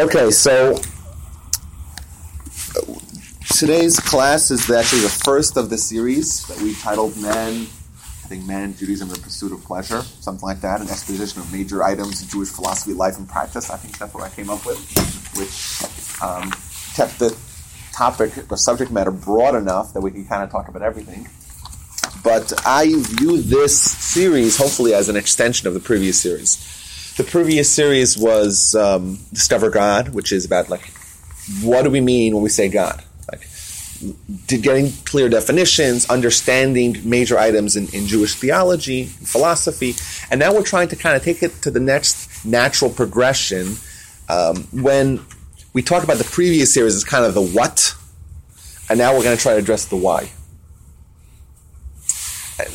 Okay, so today's class is actually the first of the series that we titled "Men." I think "Man, Judaism, and the Pursuit of Pleasure," something like that, an exposition of major items in Jewish philosophy, life, and practice. I think that's what I came up with, which um, kept the topic the subject matter broad enough that we can kind of talk about everything. But I view this series hopefully as an extension of the previous series. The previous series was um, Discover God, which is about like what do we mean when we say God? Like getting clear definitions, understanding major items in, in Jewish theology, and philosophy, and now we're trying to kind of take it to the next natural progression um, when we talked about the previous series as kind of the what, and now we're going to try to address the why.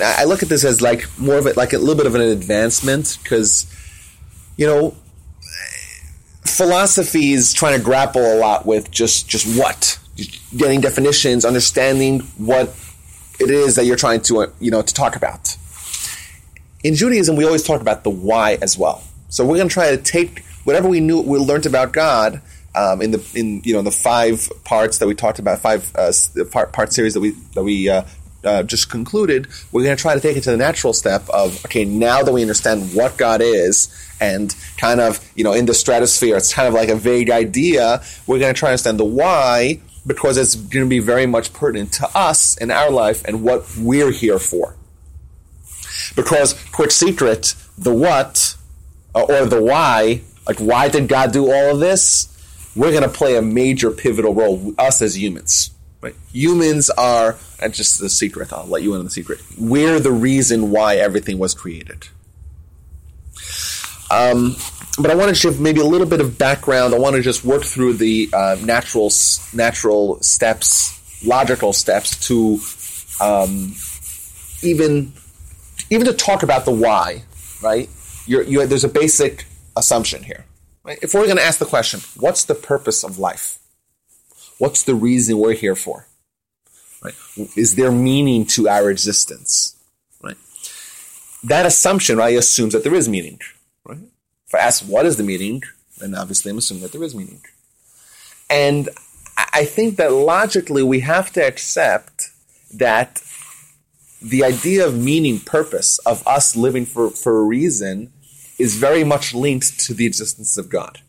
I look at this as like more of it, like a little bit of an advancement, because you know, philosophy is trying to grapple a lot with just just what, just getting definitions, understanding what it is that you're trying to uh, you know to talk about. In Judaism, we always talk about the why as well. So we're going to try to take whatever we knew we learned about God um, in the in you know the five parts that we talked about, five uh, part, part series that we that we uh, uh, just concluded, we're going to try to take it to the natural step of okay, now that we understand what God is and kind of you know in the stratosphere, it's kind of like a vague idea. We're going to try to understand the why because it's going to be very much pertinent to us in our life and what we're here for. Because quick secret, the what uh, or the why, like why did God do all of this? We're going to play a major pivotal role, us as humans. Right? Humans are, and just the secret, I'll let you in on the secret. We're the reason why everything was created. Um, but I want to give maybe a little bit of background. I want to just work through the uh, natural natural steps, logical steps to um, even even to talk about the why. Right? You're, you, there's a basic assumption here. Right? If we're going to ask the question, what's the purpose of life? What's the reason we're here for? Right? Is there meaning to our existence? Right? That assumption, right, assumes that there is meaning. Right? If I ask what is the meaning, then obviously I'm assuming that there is meaning. And I think that logically we have to accept that the idea of meaning, purpose, of us living for, for a reason is very much linked to the existence of God.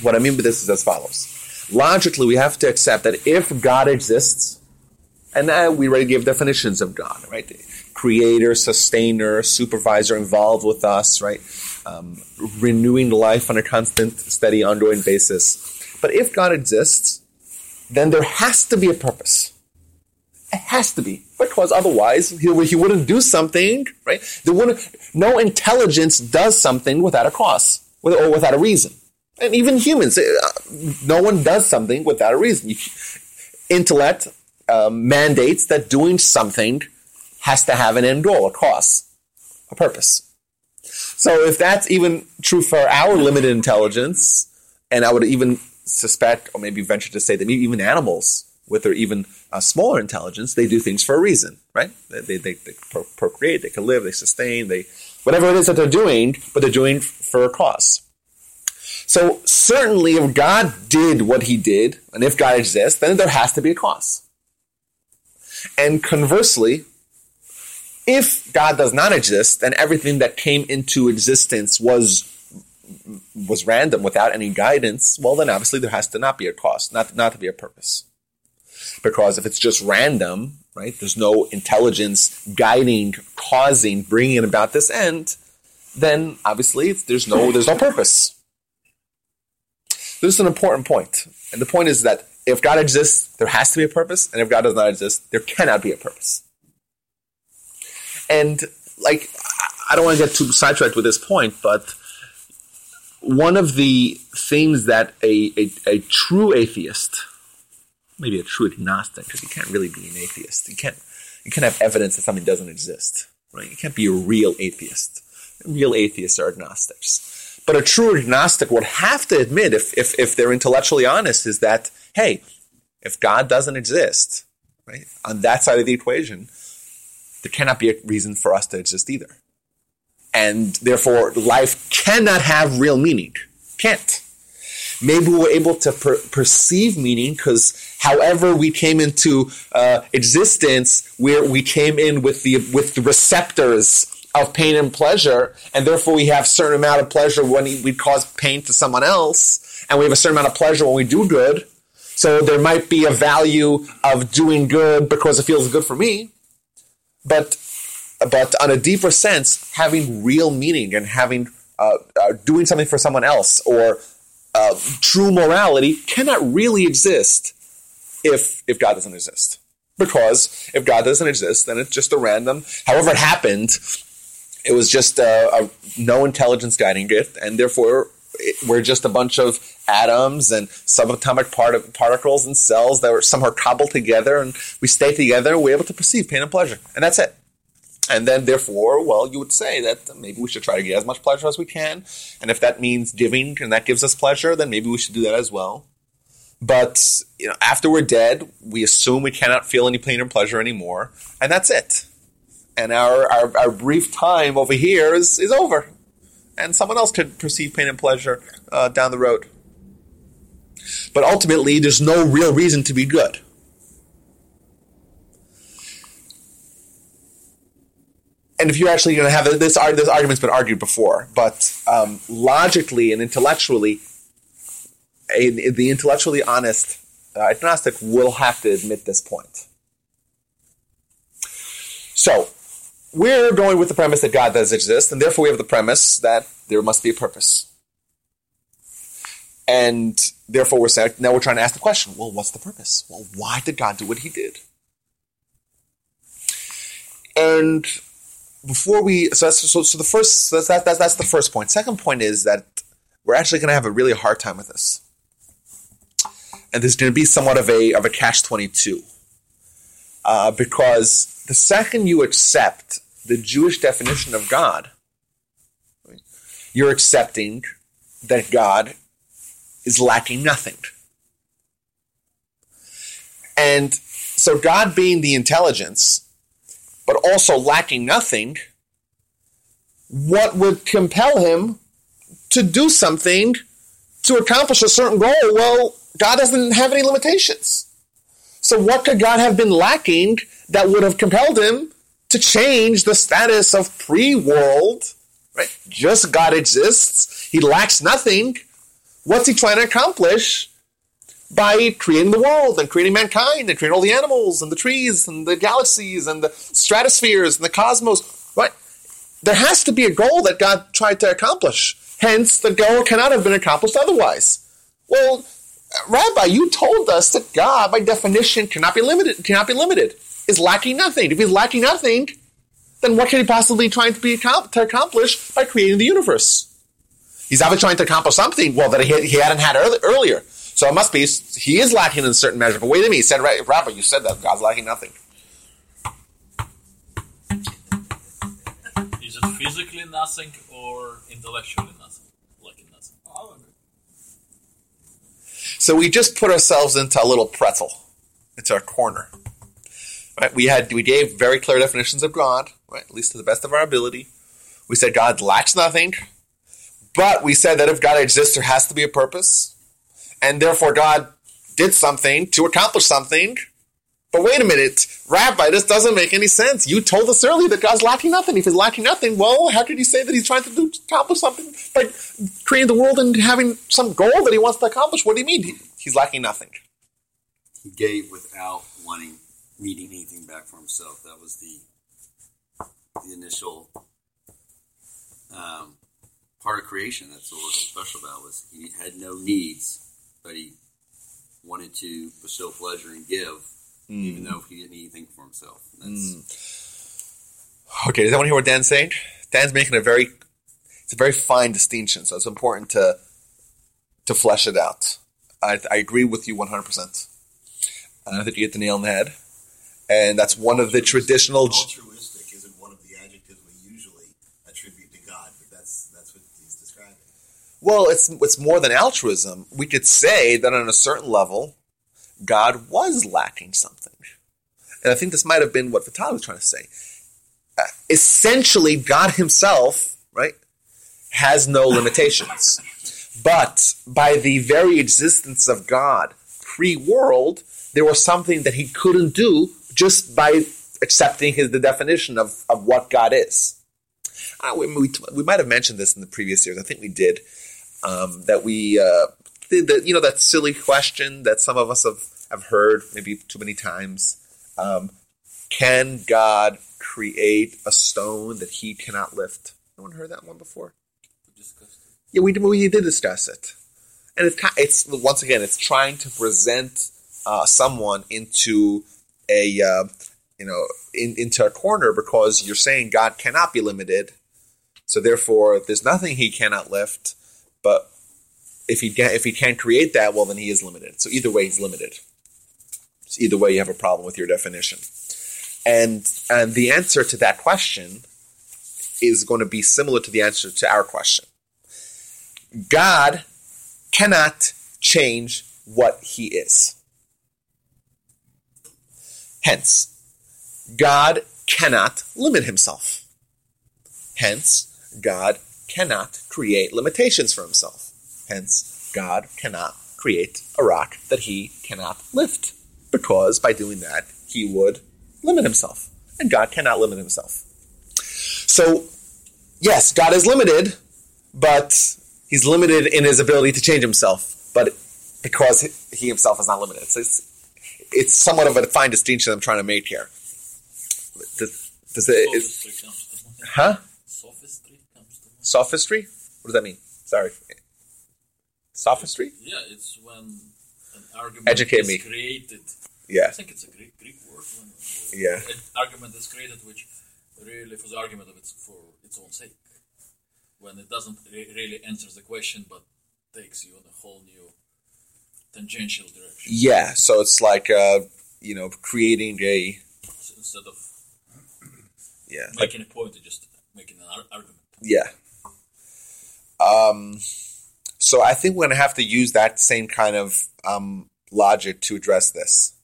What I mean by this is as follows logically we have to accept that if God exists, and now we already gave definitions of God, right? Creator, sustainer, supervisor involved with us, right? Um, renewing life on a constant, steady, ongoing basis. But if God exists, then there has to be a purpose. It has to be because otherwise he, he wouldn't do something, right? There wouldn't. No intelligence does something without a cause or without a reason and even humans, uh, no one does something without a reason. Intellect um, mandates that doing something has to have an end goal, a cause, a purpose. So if that's even true for our limited intelligence, and I would even suspect, or maybe venture to say that maybe even animals with their even uh, smaller intelligence, they do things for a reason, right? They, they, they, they procreate, they can live, they sustain, they whatever it is that they're doing, but they're doing for a cause. So certainly if God did what he did, and if God exists, then there has to be a cause. And conversely, if God does not exist, then everything that came into existence was was random without any guidance, well then obviously there has to not be a cause, not, not to be a purpose. Because if it's just random, right, there's no intelligence guiding, causing, bringing about this end, then obviously there's no there's no purpose. This is an important point. And the point is that if God exists, there has to be a purpose, and if God does not exist, there cannot be a purpose. And like, I don't want to get too sidetracked with this point, but one of the things that a, a, a true atheist, maybe a true agnostic, because you can't really be an atheist. You can't you can't have evidence that something doesn't exist. Right? You can't be a real atheist. Real atheists are agnostics. But a true agnostic would have to admit, if, if, if they're intellectually honest, is that, hey, if God doesn't exist, right, on that side of the equation, there cannot be a reason for us to exist either. And therefore, life cannot have real meaning. Can't. Maybe we're able to per- perceive meaning because, however, we came into uh, existence, where we came in with the with the receptors of pain and pleasure, and therefore we have a certain amount of pleasure when we cause pain to someone else, and we have a certain amount of pleasure when we do good. So there might be a value of doing good because it feels good for me, but but on a deeper sense, having real meaning and having uh, uh, doing something for someone else or uh, true morality cannot really exist if if God doesn't exist. Because if God doesn't exist, then it's just a random. However, it happened, it was just a, a no intelligence guiding it, and therefore we're just a bunch of atoms and subatomic part- particles and cells that were somehow cobbled together, and we stay together. We're able to perceive pain and pleasure, and that's it. And then, therefore, well, you would say that maybe we should try to get as much pleasure as we can. And if that means giving and that gives us pleasure, then maybe we should do that as well. But you know, after we're dead, we assume we cannot feel any pain or pleasure anymore, and that's it. And our, our, our brief time over here is, is over. And someone else could perceive pain and pleasure uh, down the road. But ultimately, there's no real reason to be good. and if you're actually going to have this, this argument's been argued before, but um, logically and intellectually, a, the intellectually honest uh, agnostic will have to admit this point. So, we're going with the premise that God does exist, and therefore we have the premise that there must be a purpose. And therefore we're saying, now we're trying to ask the question, well, what's the purpose? Well, why did God do what he did? And before we so that's so, so the first that's that, that's that's the first point. Second point is that we're actually going to have a really hard time with this, and there's going to be somewhat of a of a catch twenty two, uh, because the second you accept the Jewish definition of God, you're accepting that God is lacking nothing. And so, God being the intelligence but also lacking nothing, what would compel him to do something to accomplish a certain goal? Well, God doesn't have any limitations. So, what could God have been lacking that would have compelled him to change the status of pre world? Right? Just God exists. He lacks nothing. What's he trying to accomplish? by creating the world and creating mankind and creating all the animals and the trees and the galaxies and the stratospheres and the cosmos. Right? There has to be a goal that God tried to accomplish. Hence, the goal cannot have been accomplished otherwise. Well, Rabbi, you told us that God, by definition, cannot be limited. Cannot be limited. Is lacking nothing. If he's lacking nothing, then what can he possibly trying to be to accomplish by creating the universe? He's obviously trying to accomplish something. Well, that he, he hadn't had earlier. So it must be he is lacking in a certain measure. But wait a minute, he said, Rabbi, you said that God's lacking nothing. Is it physically nothing or intellectually nothing? Lacking nothing. So we just put ourselves into a little pretzel, into a corner. Right? We had we gave very clear definitions of God, right? At least to the best of our ability. We said God lacks nothing, but we said that if God exists, there has to be a purpose and therefore God did something to accomplish something. But wait a minute, Rabbi, this doesn't make any sense. You told us earlier that God's lacking nothing. If he's lacking nothing, well, how could you say that he's trying to do, accomplish something by creating the world and having some goal that he wants to accomplish? What do you mean he, he's lacking nothing? He gave without wanting, needing anything back for himself. That was the the initial um, part of creation. That's what was special about was he had no needs but he wanted to bestow pleasure and give, mm. even though he didn't need anything for himself. Mm. Okay, does anyone hear what Dan's saying? Dan's making a very it's a very fine distinction, so it's important to to flesh it out. I, I agree with you one hundred percent. I think you hit the nail on the head, and that's one of the traditional. Altruistic isn't one of the adjectives we usually attribute to God, but that's that's what he's describing. Well, it's it's more than altruism. We could say that on a certain level, God was lacking something, and I think this might have been what Vitali was trying to say. Uh, essentially, God Himself, right, has no limitations, But by the very existence of God pre-world, there was something that he couldn't do just by accepting his the definition of, of what God is. Uh, we, we, we might have mentioned this in the previous years. I think we did. Um, that we, uh, the, the, you know, that silly question that some of us have, have heard maybe too many times. Um, can God create a stone that he cannot lift? Anyone heard that one before? We. Yeah, we did, we did discuss it, and it's it's once again it's trying to present uh, someone into a uh, you know in, into a corner because you're saying God cannot be limited, so therefore there's nothing He cannot lift, but if he if he can't create that, well then he is limited. So either way, he's limited. So either way, you have a problem with your definition, and and the answer to that question is going to be similar to the answer to our question. God cannot change what he is. Hence, God cannot limit himself. Hence, God cannot create limitations for himself. Hence, God cannot create a rock that he cannot lift. Because by doing that, he would limit himself. And God cannot limit himself. So, yes, God is limited, but he's limited in his ability to change himself, but because he himself is not limited. So it's, it's somewhat of a fine distinction I'm trying to make here. Does, does it, is, Sophistry comes to mind. huh? Sophistry comes to mind. Sophistry? What does that mean? Sorry. Sophistry? Yeah, it's when an argument Educate is me. created. Yeah. I think it's a Greek, Greek word. When Yeah. An argument is created which really for the argument of its for its own sake. When it doesn't re- really answer the question but takes you in a whole new tangential direction. Yeah, so it's like, uh, you know, creating a, So instead of yeah, like, making a point, you're just making an ar- argument. yeah. Um, so I think we're going to have to use that same kind of um, logic to address this.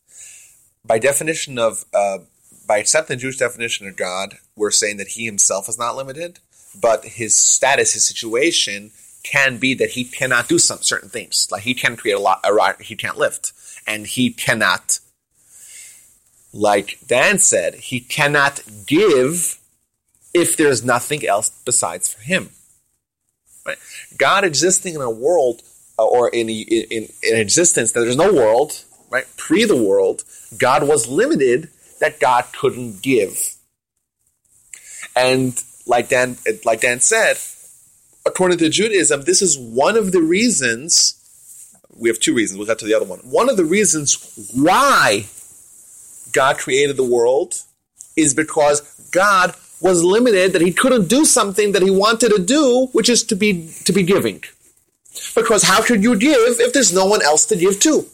By definition of, uh, by accepting Jewish definition of God, we're saying that he himself is not limited, but his status, his situation can be that he cannot do some certain things. Like he can create a lot, a he can't lift, and he cannot, like Dan said, he cannot give if there's nothing else besides for him. Right? God existing in a world uh, or in, in in existence that there's no world, right? Pre the world, God was limited that God couldn't give. And like Dan like Dan said, according to Judaism, this is one of the reasons we have two reasons. We'll get to the other one. One of the reasons why God created the world is because God was limited that he couldn't do something that he wanted to do, which is to be to be giving. Because how could you give if there's no one else to give to?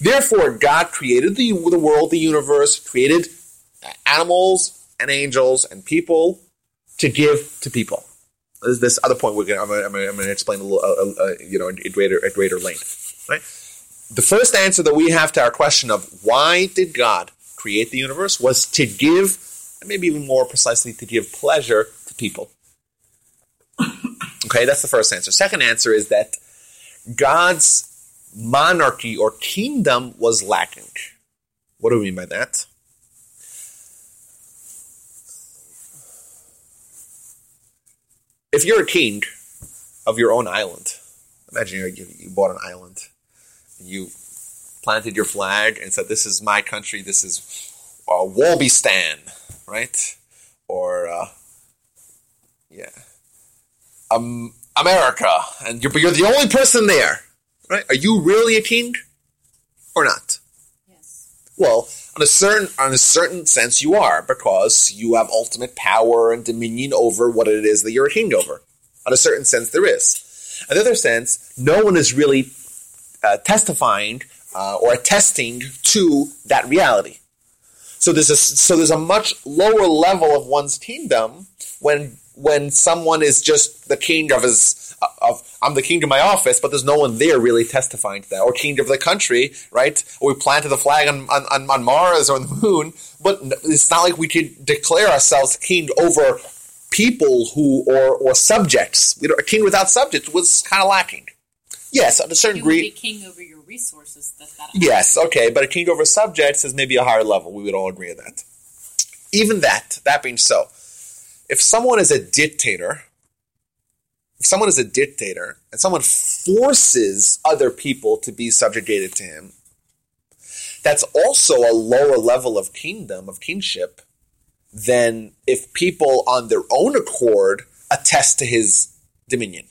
Therefore, God created the, the world, the universe, created animals and angels and people to give to people. There's this other point we're gonna, I'm, I'm, I'm gonna explain a little, uh, uh, you know, at greater, at greater length. Right? The first answer that we have to our question of why did God create the universe was to give, and maybe even more precisely, to give pleasure to people. okay, that's the first answer. Second answer is that God's monarchy or kingdom was lacking. What do we mean by that? If you're a king of your own island, imagine you, bought an island, you planted your flag and said, "This is my country. This is uh, Walbystan, right?" Or uh, yeah, um, America, and you're, but you're the only person there, right? Are you really a king or not? Yes. Well, on a certain on a certain sense, you are because you have ultimate power and dominion over what it is that you're a king over. On a certain sense, there is. On the sense, no one is really uh, testifying uh, or attesting to that reality. So there's a so there's a much lower level of one's kingdom when when someone is just the king of his of I'm the king of my office, but there's no one there really testifying to that, or king of the country, right? Or we planted the flag on, on, on Mars or on the moon, but it's not like we could declare ourselves king over people who or or subjects. You know, a king without subjects was kind of lacking. Yes, at a certain You would be degree. king over your resources. That that Yes, okay, but a king over subjects is maybe a higher level. We would all agree on that. Even that, that being so, if someone is a dictator, if someone is a dictator and someone forces other people to be subjugated to him, that's also a lower level of kingdom, of kingship, than if people on their own accord attest to his dominion.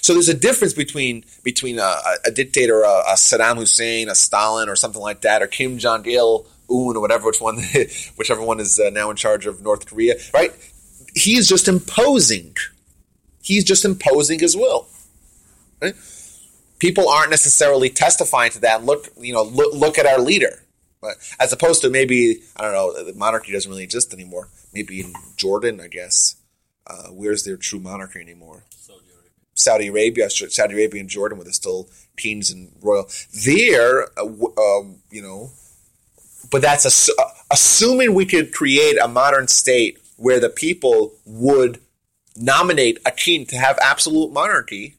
So there's a difference between between a, a dictator, a, a Saddam Hussein, a Stalin, or something like that, or Kim Jong Il Un, or whatever, which one, whichever one is uh, now in charge of North Korea, right? He's just imposing. He's just imposing his will. Right? People aren't necessarily testifying to that. Look, you know, look, look at our leader, right? as opposed to maybe I don't know, the monarchy doesn't really exist anymore. Maybe in Jordan, I guess. Uh, where's their true monarchy anymore? Saudi. Saudi Arabia, Saudi Arabia and Jordan, where there's still kings and royal. There, uh, um, you know, but that's uh, assuming we could create a modern state where the people would nominate a king to have absolute monarchy.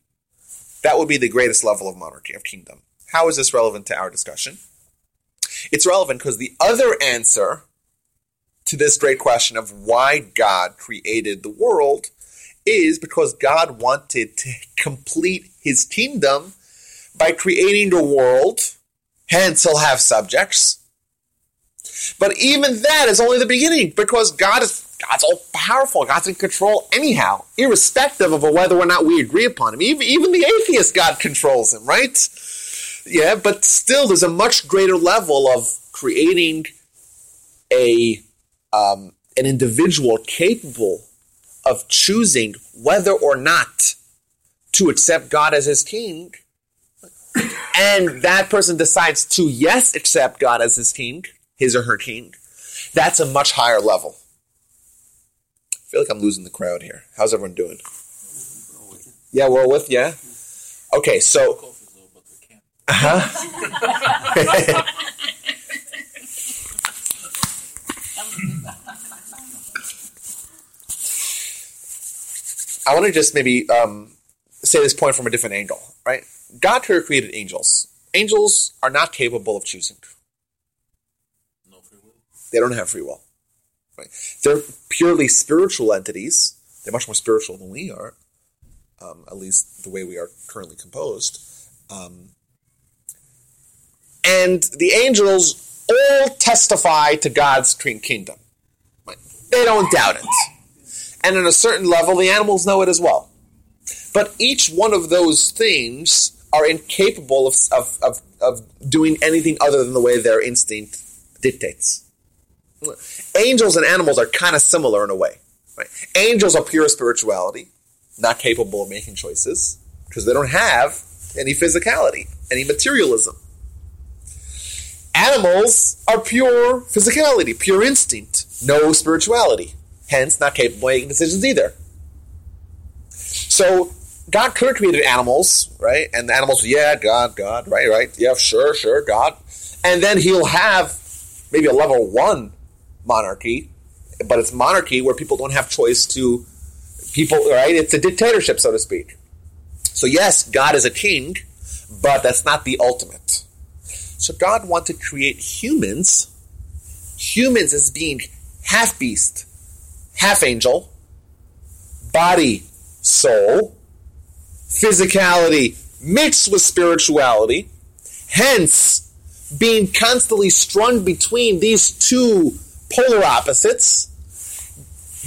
That would be the greatest level of monarchy of kingdom. How is this relevant to our discussion? It's relevant because the other answer to this great question of why God created the world is because God wanted to complete his kingdom by creating the world, hence he'll have subjects. But even that is only the beginning because God is God's all powerful. God's in control anyhow, irrespective of whether or not we agree upon him. Even, even the atheist God controls him, right? Yeah, but still there's a much greater level of creating a um, an individual capable of choosing whether or not to accept God as his king, and that person decides to yes accept God as his king, his or her king, that's a much higher level. I feel like I'm losing the crowd here. How's everyone doing? Yeah, we're all with yeah. Okay, so Coffee though, but we can't. I want to just maybe um, say this point from a different angle, right? God created angels. Angels are not capable of choosing. No free will. They don't have free will. Right? They're purely spiritual entities. They're much more spiritual than we are, um, at least the way we are currently composed. Um, and the angels all testify to God's king- kingdom. Right? They don't doubt it. And on a certain level, the animals know it as well. But each one of those things are incapable of, of, of, of doing anything other than the way their instinct dictates. Angels and animals are kind of similar in a way. Right? Angels are pure spirituality, not capable of making choices because they don't have any physicality, any materialism. Animals are pure physicality, pure instinct, no spirituality, hence not capable of making decisions either. So God could have created animals, right? And the animals, yeah, God, God, right, right, yeah, sure, sure, God, and then He'll have maybe a level one monarchy, but it's monarchy where people don't have choice to people, right? It's a dictatorship, so to speak. So yes, God is a king, but that's not the ultimate. So God wanted to create humans, humans as being half beast, half angel, body, soul, physicality mixed with spirituality, hence being constantly strung between these two polar opposites,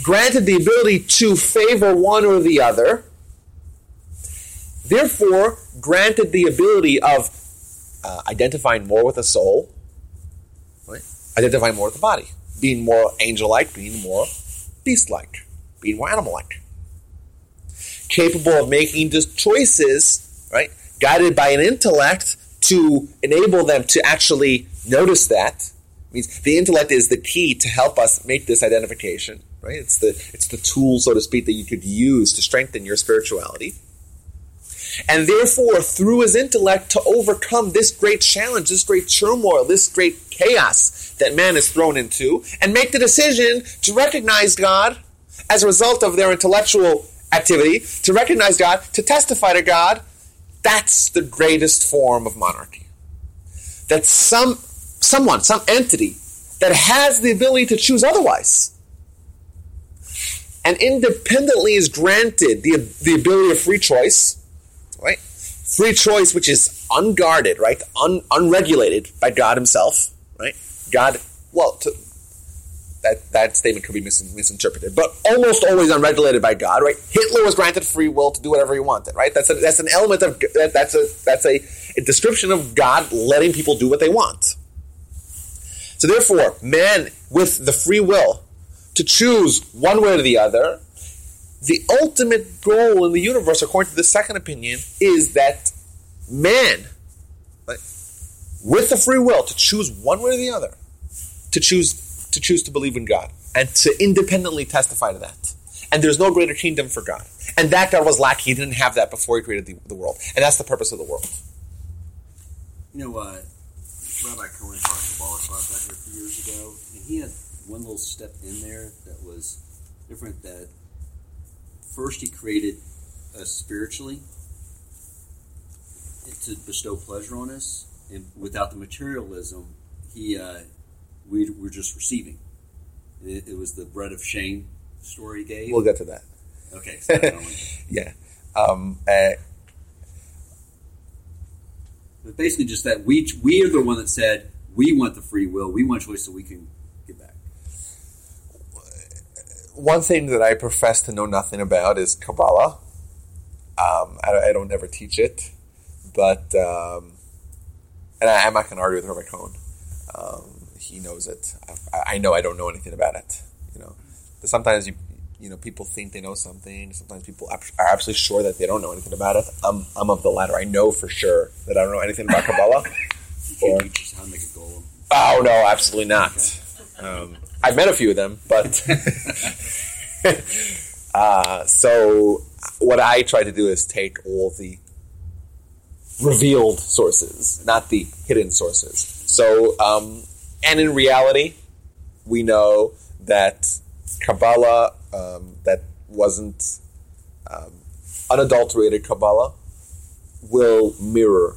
granted the ability to favor one or the other, therefore granted the ability of uh, identifying more with the soul, right? identifying more with the body, being more angel-like, being more beast-like, being more animal-like, capable of making just choices, right? Guided by an intellect to enable them to actually notice that. means the intellect is the key to help us make this identification, right? It's the it's the tool, so to speak, that you could use to strengthen your spirituality. And therefore, through his intellect, to overcome this great challenge, this great turmoil, this great chaos that man is thrown into, and make the decision to recognize God as a result of their intellectual activity to recognize God, to testify to God. That's the greatest form of monarchy. That some someone, some entity that has the ability to choose otherwise and independently is granted the, the ability of free choice? Free choice, which is unguarded, right? Un, unregulated by God Himself, right? God, well, to, that, that statement could be mis- misinterpreted, but almost always unregulated by God, right? Hitler was granted free will to do whatever he wanted, right? That's a, that's an element of that, that's a that's a, a description of God letting people do what they want. So therefore, man with the free will to choose one way or the other, the ultimate goal in the universe, according to the second opinion, is that man, right, with the free will to choose one way or the other, to choose to choose to believe in God and to independently testify to that. And there's no greater kingdom for God. And that God was lacking. He didn't have that before he created the, the world. And that's the purpose of the world. You know, uh, Rabbi Cohen talked here a few years ago, and he had one little step in there that was different. That first he created us spiritually to bestow pleasure on us, and without the materialism, he uh, we were just receiving. It, it was the bread of shame story gave. We'll get to that. okay, so I don't want- Yeah. Um, uh, but basically just that we we are the one that said we want the free will, we want choice, so we can get back. One thing that I profess to know nothing about is Kabbalah. Um, I, I don't ever teach it, but um, and I, I'm not going to argue with Rabbi Cohen. Um, he knows it. I, I know I don't know anything about it. You know, but sometimes you you know people think they know something. Sometimes people are absolutely sure that they don't know anything about it. I'm I'm of the latter. I know for sure that I don't know anything about Kabbalah. You Or- can't teach us make a golem. Oh no, absolutely not. Um, I've met a few of them, but uh, so what I try to do is take all the revealed sources, not the hidden sources. So, um, and in reality, we know that Kabbalah um, that wasn't um, unadulterated Kabbalah will mirror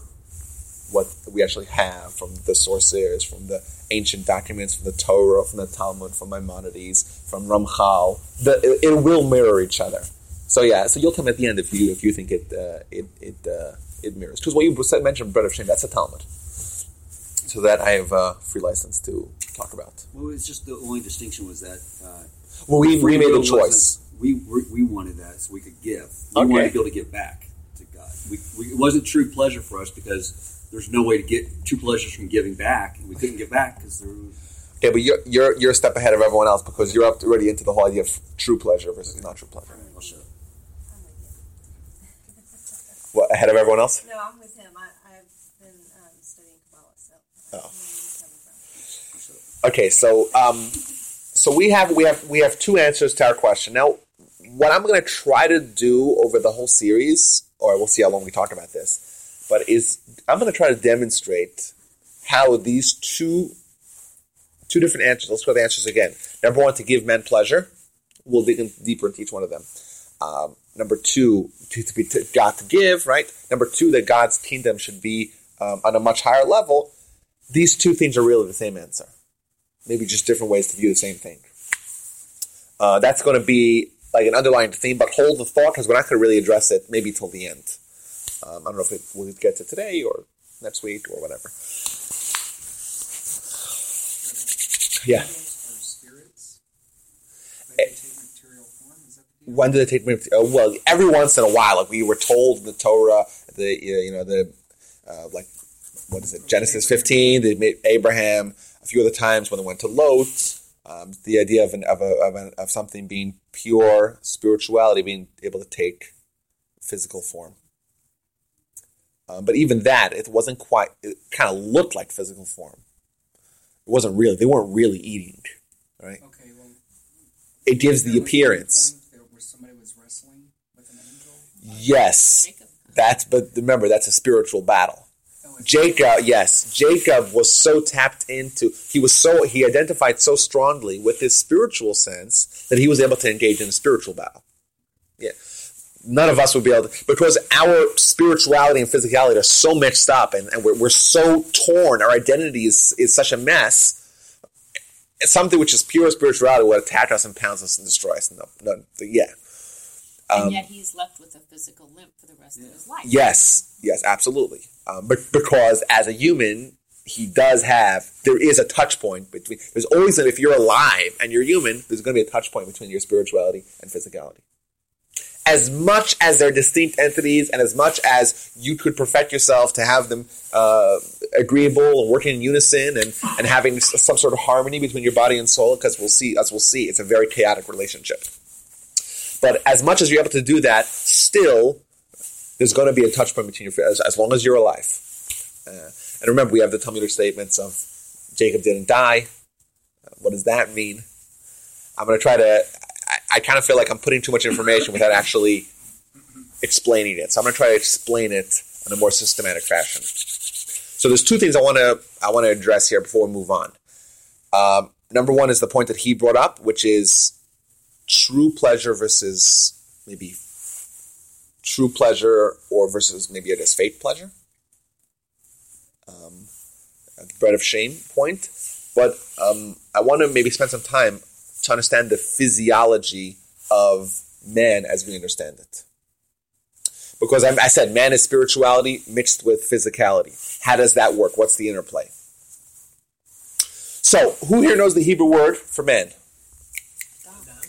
what we actually have from the sources, from the ancient documents, from the Torah, from the Talmud, from Maimonides, from Ramchal. The, it, it will mirror each other. So yeah, so you'll tell me at the end if you if you think it uh, it it uh, it mirrors because what you said mentioned bread of shame that's a Talmud. So that I have uh, free license to talk about. Well, it's just the only distinction was that uh, Well, we, we made the choice. We, we we wanted that so we could give. We Okay. wanted to be able to give back to God. We, we, it wasn't true pleasure for us because there's no way to get true pleasures from giving back, and we couldn't give back because there was. Okay, but you're, you're you're a step ahead of everyone else because you're up already into the whole idea of true pleasure versus not true pleasure. I'll show. What ahead of everyone else? No, I'm with him. I, I've been um, studying Kabbalah, so Oh. know where he's coming from. Okay, so um, so we have we have we have two answers to our question. Now, what I'm going to try to do over the whole series, or we'll see how long we talk about this, but is I'm going to try to demonstrate how these two two different answers. Let's go to the answers again. Number one, to give men pleasure. We'll dig in deeper into each one of them. Um, number two, to, be God to give. Right. Number two, that God's kingdom should be um, on a much higher level. These two things are really the same answer maybe just different ways to view the same thing. Uh, that's going to be like an underlying theme, but hold the thought because we're not going to really address it maybe till the end. Um, I don't know if it, we'll get to today or next week or whatever. Yeah. Are spirits. They take material form. Is that the deal? When did it take? Uh, well, every once in a while, like we were told in the Torah, the uh, you know the uh, like what is it? Genesis fifteen. They made Abraham. A few other times when they went to Lot, um, the idea of an, of, a, of, an, of something being pure spirituality being able to take physical form. Um, but even that, it wasn't quite. It kind of looked like physical form. It wasn't really. They weren't really eating, right? Okay, well. It gives the appearance. where somebody was wrestling with an angel. Yes, Jacob. that's. But remember, that's a spiritual battle. Oh, Noah. Jacob, yes, Jacob was so tapped into, he was so, he identified so strongly with his spiritual sense that he was able to engage in a spiritual battle. Yeah. None of us would be able to, because our spirituality and physicality are so mixed up and, and we're, we're so torn, our identity is, is such a mess. It's Something which is pure spirituality would attack us and pounce us and destroy us. No, no, yeah. Um, and yet he's left with a physical limp for the rest of his life. Yes, yes, absolutely. Um, but because as a human, he does have there is a touch point between. There's always if you're alive and you're human, there's going to be a touch point between your spirituality and physicality. As much as they're distinct entities, and as much as you could perfect yourself to have them uh, agreeable and working in unison, and and having some sort of harmony between your body and soul, because we'll see, as we'll see, it's a very chaotic relationship. But as much as you're able to do that, still there's going to be a touch point between your as, as long as you're alive. Uh, and remember, we have the Talmudic statements of Jacob didn't die. Uh, what does that mean? I'm going to try to. I, kind of feel like I'm putting too much information without actually explaining it. So I'm going to try to explain it in a more systematic fashion. So there's two things I want to I want to address here before we move on. Um, number one is the point that he brought up, which is true pleasure versus maybe true pleasure or versus maybe it is fake pleasure. Um, bread of shame point. But um, I want to maybe spend some time to understand the physiology of man as we understand it. Because I, I said man is spirituality mixed with physicality. How does that work? What's the interplay? So, who here knows the Hebrew word for man?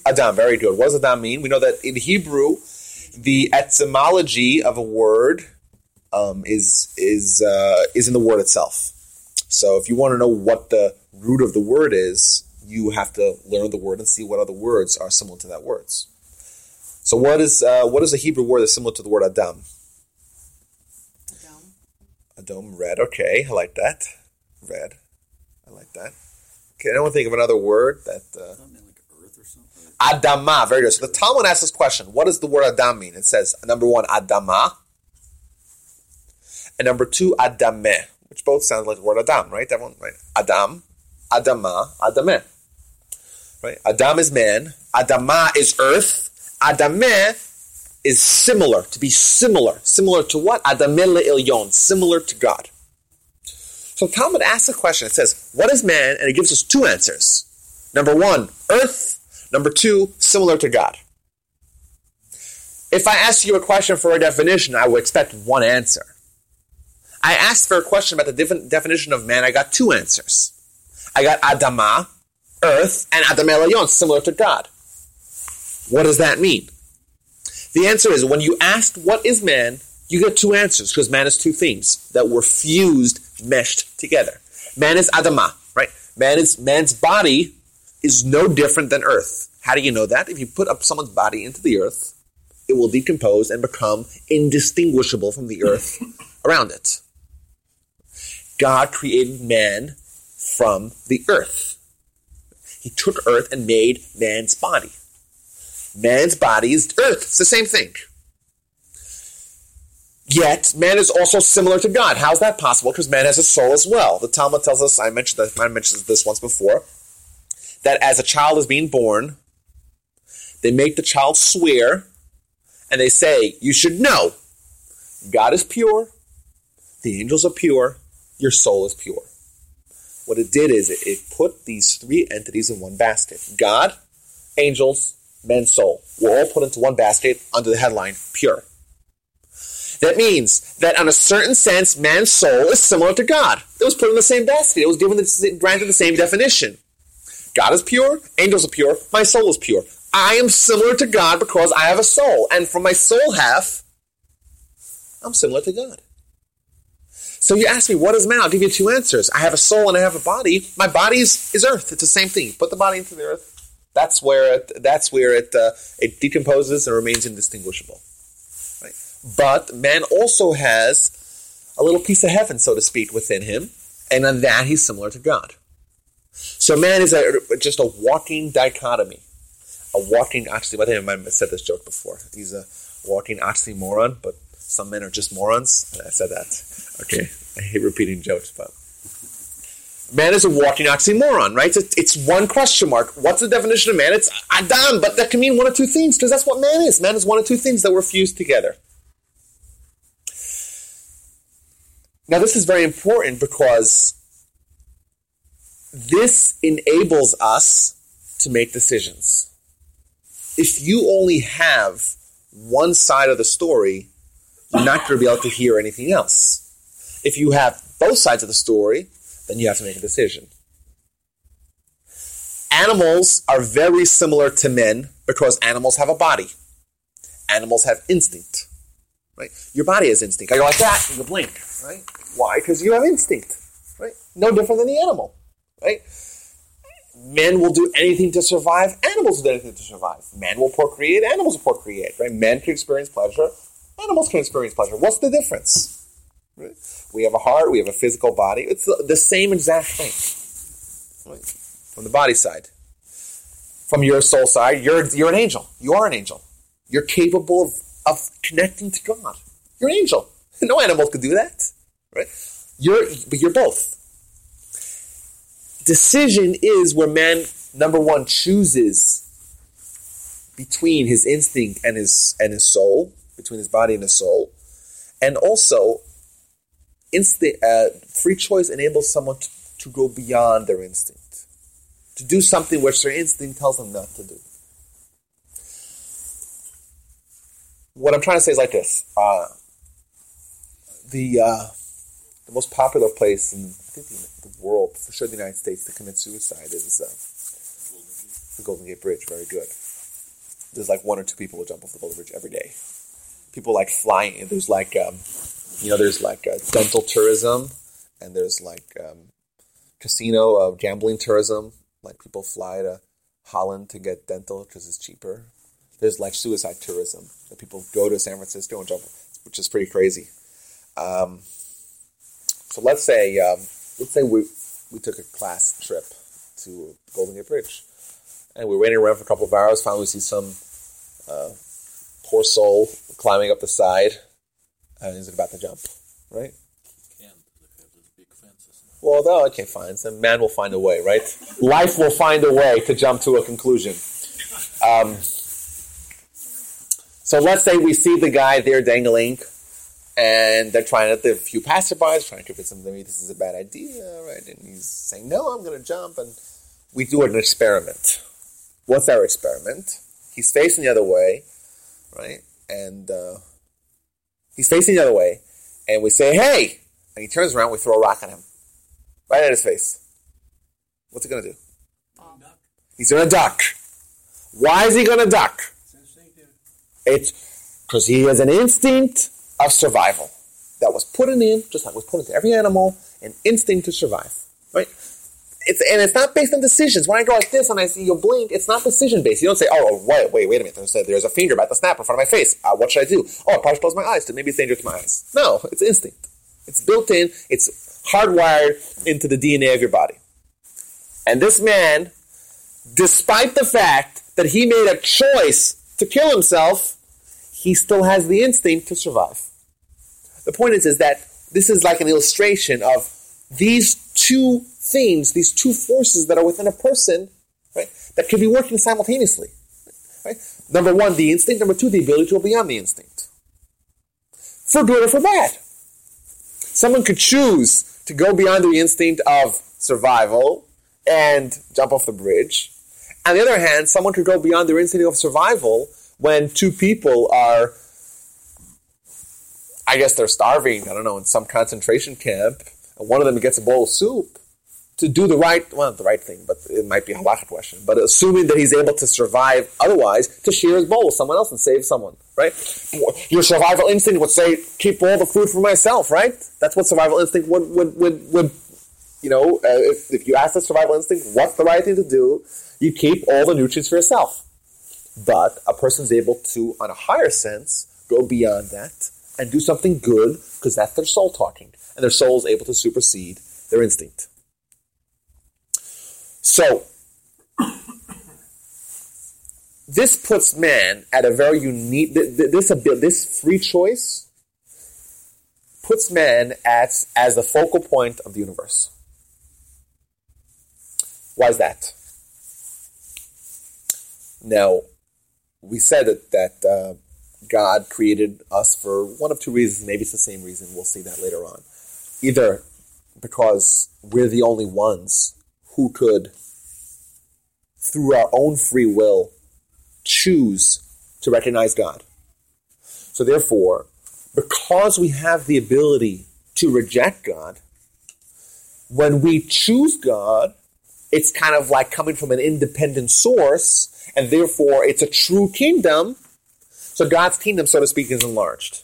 Adam, very good. What does Adam mean? We know that in Hebrew, the etymology of a word um, is is uh, is in the word itself. So if you want to know what the root of the word is, you have to learn the word and see what other words are similar to that words. So what is uh, what is a Hebrew word that's similar to the word Adam? Adam. Adam, red. Okay, I like that. Red. I like that. Okay, I don't think of another word that. Uh, like earth or something. Adama. Very good. So the Talmud asks this question: What does the word Adam mean? It says number one, Adama, and number two, Adame, which both sound like the word Adam, right? That one, right? Adam, Adama, Adame. Right? Adam is man. Adama is earth. Adame is similar. To be similar. Similar to what? Adame le'ilyon. Similar to God. So Talmud asks a question. It says, "What is man?" And it gives us two answers. Number one, earth. Number two, similar to God. If I ask you a question for a definition, I would expect one answer. I asked for a question about the definition of man. I got two answers. I got Adama, earth, and Adam Elayon, similar to God. What does that mean? The answer is when you ask what is man, you get two answers because man is two things that were fused, meshed together. Man is Adama, right? Man is man's body is no different than earth. How do you know that? If you put up someone's body into the earth, it will decompose and become indistinguishable from the earth around it. God created man from the earth. He took earth and made man's body. Man's body is earth. It's the same thing. Yet, man is also similar to God. How's that possible? Because man has a soul as well. The Talmud tells us, I mentioned I mentioned this once before, that as a child is being born, they make the child swear, and they say, You should know God is pure, the angels are pure, your soul is pure. What it did is it, put these three entities in one basket God, angels, man's soul. Were all put into one basket under the headline pure. That means that, in a certain sense, man's soul is similar to God. It was put in the same basket. It was given the, granted the same definition. God is pure, angels are pure, my soul is pure. I am similar to God because I have a soul, and from my soul half, I'm similar to God. So you ask me, what is man? I'll give you two answers. I have a soul and I have a body. My body is, is earth. It's the same thing. You put the body into the earth. That's where it. That's where it. Uh, it decomposes and remains indistinguishable. Right. But man also has a little piece of heaven, so to speak, within him, and on that he's similar to God. So man is a, just a walking dichotomy, a walking oxymoron. I think I might have said this joke before. He's a walking oxymoron, but some men are just morons. I said that. Okay, I hate repeating jokes, but man is a walking oxymoron, right? It's, it's one question mark. What's the definition of man? It's Adam, but that can mean one of two things because that's what man is. Man is one of two things that were fused together. Now, this is very important because this enables us to make decisions. If you only have one side of the story, you're not going to be able to hear anything else. If you have both sides of the story, then you have to make a decision. Animals are very similar to men because animals have a body. Animals have instinct. Right? Your body has instinct. I go like that, and you blink. Right? Why? Because you have instinct. Right? No different than the animal. Right? Men will do anything to survive. Animals will do anything to survive. Men will procreate. Animals will procreate. Right? Men can experience pleasure. Animals can experience pleasure. What's the difference? Right? We have a heart. We have a physical body. It's the, same exact thing. Right? From the body side. From your soul side, you're you're an angel. You are an angel. You're capable of, of connecting to God. You're an angel. No animal could do that. Right? You're but you're both. Decision is where man number one chooses between his instinct and his and his soul, between his body and his soul, and also. Uh, free choice enables someone to, to go beyond their instinct, to do something which their instinct tells them not to do. What I'm trying to say is like this: uh, the uh, the most popular place in I think the, the world, for sure the United States, to commit suicide is uh, the Golden Gate Bridge. Very good. There's like one or two people who jump off the Golden Bridge every day. People like flying. There's like um, you know, there's like uh, dental tourism, and there's like um, casino uh, gambling tourism. Like people fly to Holland to get dental because it's cheaper. There's like suicide tourism that people go to San Francisco and jump, which is pretty crazy. Um, so let's say um, let's say we we took a class trip to Golden Gate Bridge, and we're waiting around for a couple of hours. Finally, we see some uh, poor soul climbing up the side, and he's about to jump. Right? Well, no, okay, fine. So man will find a way, right? Life will find a way to jump to a conclusion. Um, so let's say we see the guy there dangling, and they're trying to, the few passerbys trying to convince him maybe this is a bad idea, right? And he's saying, no, I'm going to jump, and we do an experiment. What's our experiment? He's facing the other way, right? And uh, he's facing the other way, and we say, hey! And he turns around, we throw a rock at him, right at his face. What's he to do? He's to duck. Why is he to duck? It's because he has an instinct of survival that was put in him, just like was put into every animal, an instinct to survive. Right? It's and it's not based on decisions. When I go like this and I see you blink, it's not decision based. You don't say, "Oh, wait, wait, wait a minute." A, there's a finger about to snap in front of my face. Uh, what should I do? Oh, I probably close my eyes. To maybe it's dangerous to my eyes. No, it's instinct. It's built in. It's hardwired into the DNA of your body. And this man, despite the fact that he made a choice to kill himself, he still has the instinct to survive. The point is, is that this is like an illustration of these two things, these two forces that are within a person, right, that can be working simultaneously. Right? Number one, the instinct. Number two, the ability to go beyond the instinct. For good or for bad. Someone could choose to go beyond the instinct of survival and jump off the bridge. On the other hand, someone could go beyond their instinct of survival when two people are, I guess they're starving, I don't know, in some concentration camp, and one of them gets a bowl of soup to do the right, well, not the right thing, but it might be a halacha question, but assuming that he's able to survive otherwise, to share his bowl with someone else and save someone, right? Your survival instinct would say, keep all the food for myself, right? That's what survival instinct would, would, would, would you know, uh, if, if you ask the survival instinct, what's the right thing to do? You keep all the nutrients for yourself. But a person's able to, on a higher sense, go beyond that and do something good because that's their soul talking. And their soul is able to supersede their instinct. So, this puts man at a very unique, this, this free choice puts man as, as the focal point of the universe. Why is that? Now, we said that, that uh, God created us for one of two reasons. Maybe it's the same reason. We'll see that later on. Either because we're the only ones who could, through our own free will, choose to recognize God. So, therefore, because we have the ability to reject God, when we choose God, it's kind of like coming from an independent source, and therefore it's a true kingdom. So God's kingdom, so to speak, is enlarged.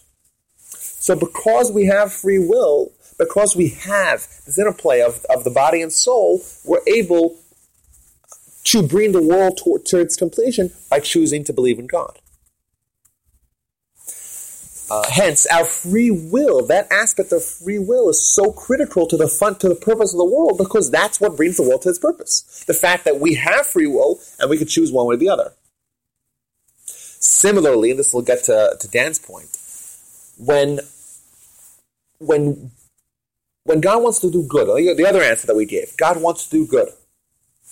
So because we have free will, because we have this interplay of, of the body and soul, we're able to bring the world to, to its completion by choosing to believe in God. Uh, hence, our free will, that aspect of free will is so critical to the fun, to the purpose of the world because that's what brings the world to its purpose. The fact that we have free will and we can choose one way or the other. Similarly, and this will get to, to Dan's point, when when when God wants to do good, the other answer that we gave, God wants to do good.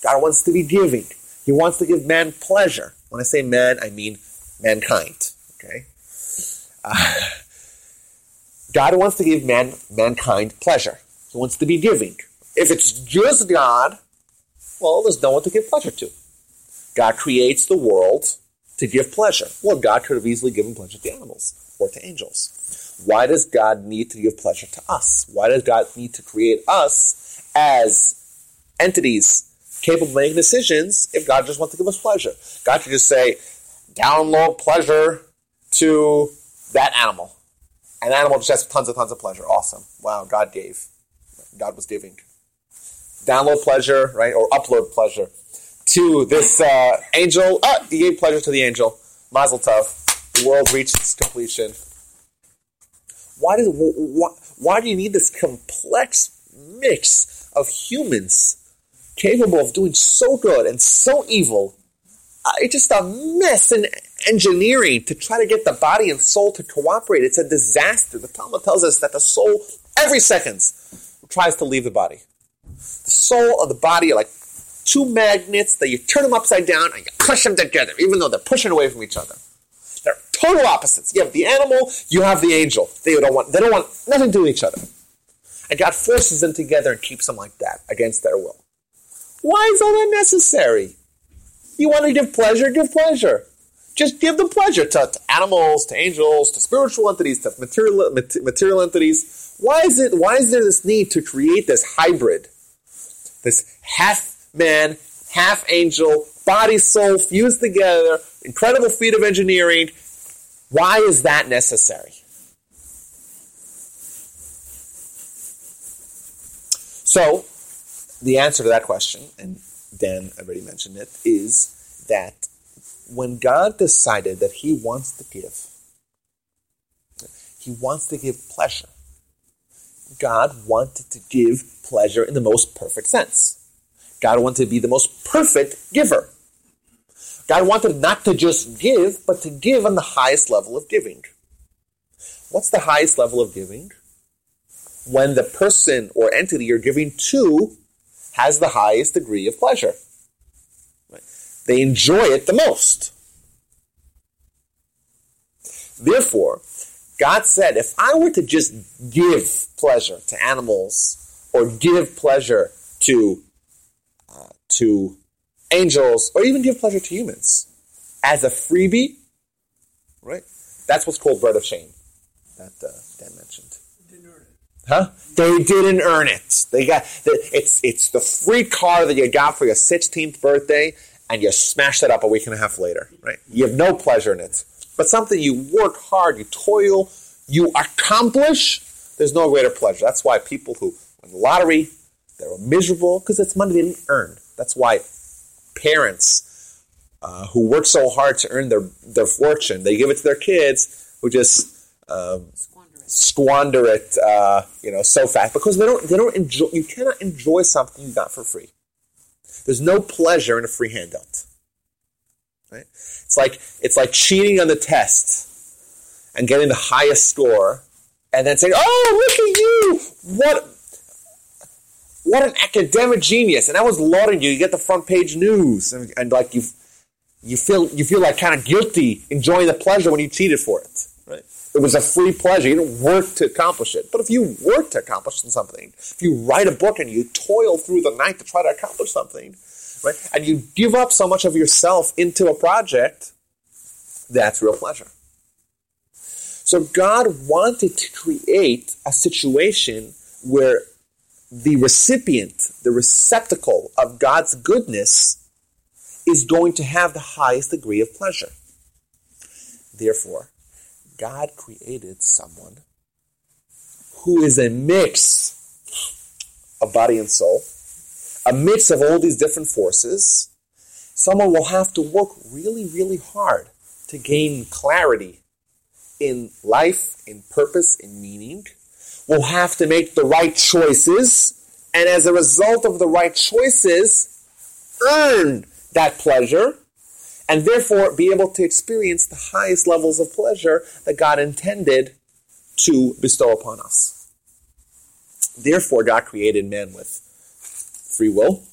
God wants to be giving. He wants to give man pleasure. When I say man, I mean mankind. Okay? Uh, God wants to give man mankind pleasure. He wants to be giving. If it's just God, well, there's no one to give pleasure to. God creates the world to give pleasure. Well, God could have easily given pleasure to animals or to angels. Why does God need to give pleasure to us? Why does God need to create us as entities capable of making decisions if God just wants to give us pleasure? God could just say, download pleasure to that animal. An animal just has tons and tons of pleasure. Awesome. Wow, God gave. God was giving. Download pleasure, right, or upload pleasure to this uh, angel. Ah, he gave pleasure to the angel. Mazel tov. The world reached its completion. Why does why, why do you need this complex mix of humans capable of doing so good and so evil? Uh, it's just a mess in engineering to try to get the body and soul to cooperate. It's a disaster. The Talmud tells us that the soul every second tries to leave the body. The soul of the body are like two magnets that you turn them upside down and you push them together, even though they're pushing away from each other. Total opposites. You have the animal, you have the angel. They don't want they don't want nothing to do with each other. And God forces them together and keeps them like that against their will. Why is all that necessary? You want to give pleasure, give pleasure. Just give the pleasure to, to animals, to angels, to spiritual entities, to material, material entities. Why is it? Why is there this need to create this hybrid, this half man, half angel, body soul fused together? Incredible feat of engineering. Why is that necessary? So, the answer to that question, and Dan already mentioned it, is that when God decided that He wants to give, He wants to give pleasure. God wanted to give pleasure in the most perfect sense. God wanted to be the most perfect giver. God wanted not to just give, but to give on the highest level of giving. What's the highest level of giving? When the person or entity you're giving to has the highest degree of pleasure. They enjoy it the most. Therefore, God said, if I were to just give pleasure to animals or give pleasure to uh, to angels or even give pleasure to humans as a freebie, right? That's what's called bread of shame that uh, Dan mentioned. Huh? They didn't earn it. They got it's it's the free car that you got for your 16th birthday, and you smash that up a week and a half later, right? You have no pleasure in it. But something you work hard, you toil, you accomplish, there's no greater pleasure. That's why people who win the lottery, they're miserable because it's money they didn't earn. That's why parents uh, who work so hard to earn their, their fortune, they give it to their kids who just um, Squander it. squander it, uh, you know, so fast because they don't they don't enjoy. You cannot enjoy something you got for free. There's no pleasure in a free handout. Right? It's like it's like cheating on the test and getting the highest score and then saying, "Oh, look at you! What an academic genius!" And that was lauding you. You get the front page news, and, and like you you feel you feel like kind of guilty enjoying the pleasure when you cheated for it. Right? It was a free pleasure. You didn't work to accomplish it. But if you work to accomplish something, if you write a book and you toil through the night to try to accomplish something, right, and you give up so much of yourself into a project, that's real pleasure. So God wanted to create a situation where the recipient, the receptacle of God's goodness, is going to have the highest degree of pleasure. Therefore, God created someone who is a mix of body and soul, a mix of all these different forces. Someone will have to work really, really hard to gain clarity in life, in purpose, in meaning. Will have to make the right choices, and as a result of the right choices, earn that pleasure, and therefore be able to experience the highest levels of pleasure that God intended to bestow upon us. Therefore, God created man with free will,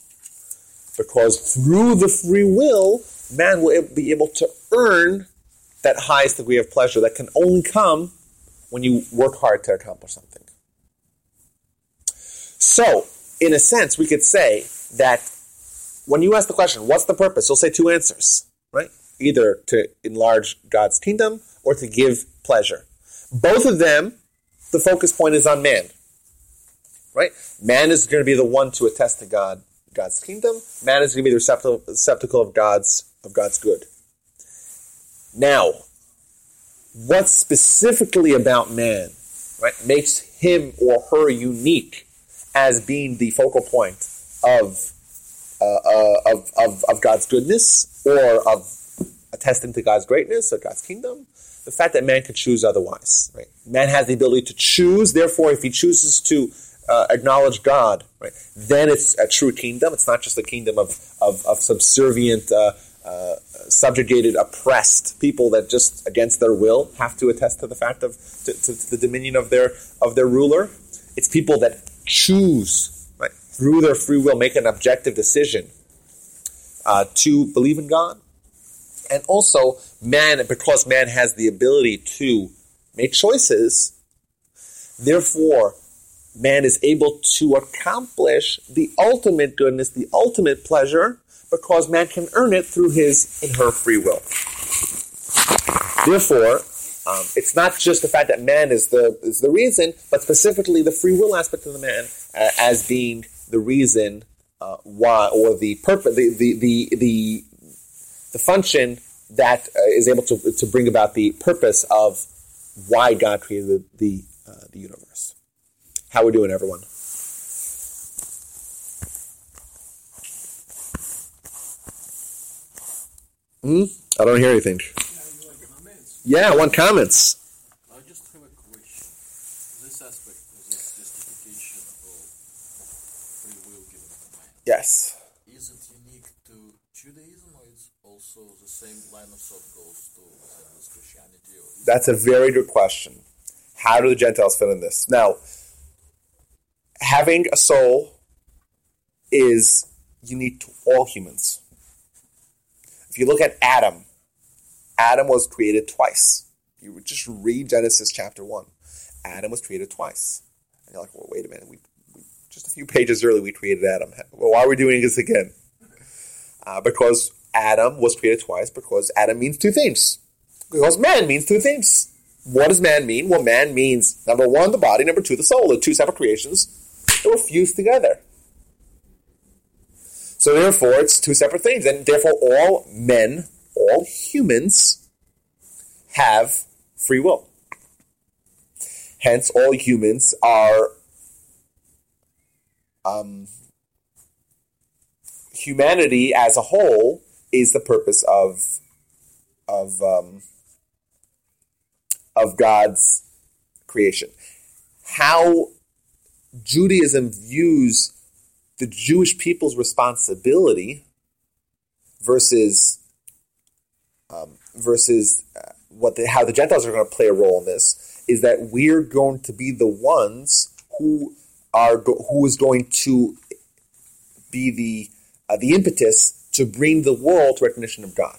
because through the free will, man will be able to earn that highest degree of pleasure that can only come when you work hard to accomplish something. So, in a sense, we could say that when you ask the question, what's the purpose? You'll say two answers, right? Either to enlarge God's kingdom or to give pleasure. Both of them, the focus point is on man, right? Man is going to be the one to attest to God, God's kingdom. Man is going to be the receptacle, of God's of God's good. Now, what specifically about man, right, makes him or her unique as being the focal point of uh, uh, of, of, of God's goodness or of attesting to God's greatness or God's kingdom. The fact that man can choose otherwise. Right? Man has the ability to choose. Therefore, if he chooses to uh, acknowledge God, right, then it's a true kingdom. It's not just a kingdom of of, of subservient, uh, uh, subjugated, oppressed people that just against their will have to attest to the fact of to, to, to the dominion of their of their ruler. It's people that choose through their free will, make an objective decision uh, to believe in God. And also, man, because man has the ability to make choices, therefore, man is able to accomplish the ultimate goodness, the ultimate pleasure, because man can earn it through his and her free will. Therefore, um, it's not just the fact that man is the is the reason, but specifically the free will aspect of the man uh, as being the reason uh, why or the purpose, the the the the, the function that uh, is able to to bring about the purpose of why God created the the, uh, the universe. How we doing, everyone? Hmm? I don't hear anything. Yeah, I want comments. I just have a question. This aspect of this justification of free will given to man, Yes. is it unique to Judaism or it's also the same line of thought goes to Christianity? Or That's a very good question. How do the Gentiles fit in this? Now, having a soul is unique to all humans. If you look at Adam, Adam was created twice. You just read Genesis chapter 1. Adam was created twice. And you're like, well, wait a minute. We, we, just a few pages early, we created Adam. Well, why are we doing this again? Uh, because Adam was created twice, because Adam means two things. Because man means two things. What does man mean? Well, man means number one, the body, number two, the soul. They're two separate creations that were fused together. So therefore, it's two separate things, and therefore, all men, all humans, have free will. Hence, all humans are um, humanity as a whole is the purpose of of um, of God's creation. How Judaism views the Jewish people's responsibility versus um, versus uh, what the, how the Gentiles are going to play a role in this is that we're going to be the ones who are who is going to be the uh, the impetus to bring the world to recognition of God.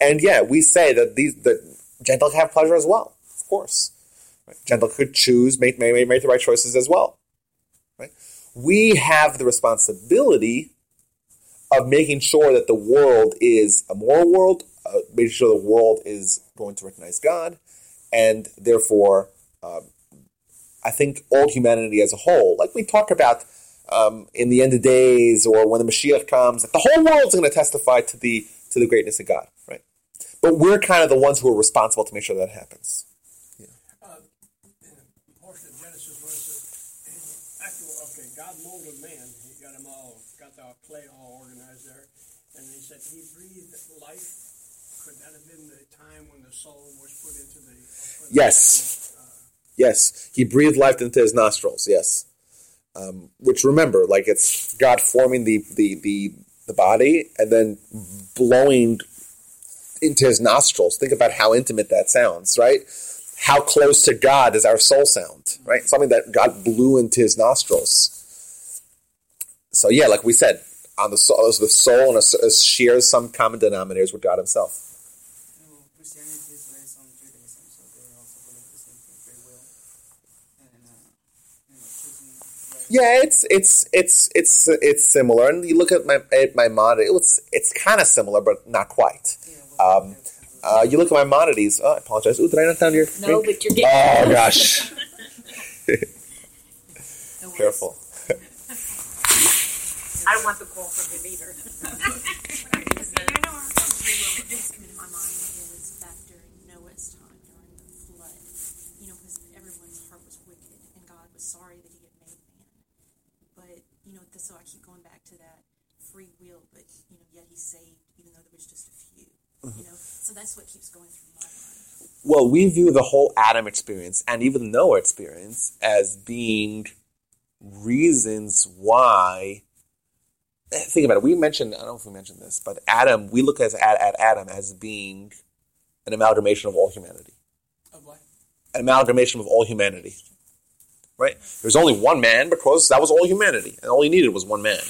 And yeah, we say that these that Gentile have pleasure as well, of course. Gentile could choose, make, make make the right choices as well. Right? We have the responsibility of making sure that the world is a moral world, uh, making sure the world is going to recognize God, and therefore, um, I think all humanity as a whole, like we talk about um, in the end of days or when the Mashiach comes, that the whole world's going to testify to the to the greatness of God, right? But we're kind of the ones who are responsible to make sure that happens. Uh, in a portion of Genesis where it says, actual, okay, God molded man. He got him all, got the clay all organized there. And he said he breathed life. Could that have been the time when the soul was put into the. put Yes. uh, Yes, he breathed life into his nostrils. Yes, um, which remember, like it's God forming the the the, the body and then blowing into his nostrils. Think about how intimate that sounds, right? How close to God does our soul sound, right? Something that God blew into his nostrils. So yeah, like we said, on the soul, the soul and a, shares some common denominators with God Himself. You know, Christianity is based on Judaism, so they also believe the same thing, free will, and uh, you know, choosing right. Yeah, it's it's it's it's it's similar, and you look at my at Maimonides. It's it's kind of similar, but not quite. Um, uh, you look at Maimonides. Oh, I apologize. Ooh, did I not down your? No, drink? but you're getting Oh gosh, careful. I don't want the call from him either. Because you know, free will that just come into my mind is back during Noah's time, during the flood. You know, because everyone's heart was wicked, and God was sorry that He had made man. But you know, so I keep going back to that free will, but you know, yet He saved, even though there was just a few. You mm-hmm. know, so that's what keeps going through my mind. Well, we view the whole Adam experience and even the Noah experience as being reasons why. Think about it. We mentioned. I don't know if we mentioned this, but Adam. We look at, at, at Adam as being an amalgamation of all humanity. Of what? an amalgamation of all humanity. Right? There's only one man because that was all humanity, and all he needed was one man.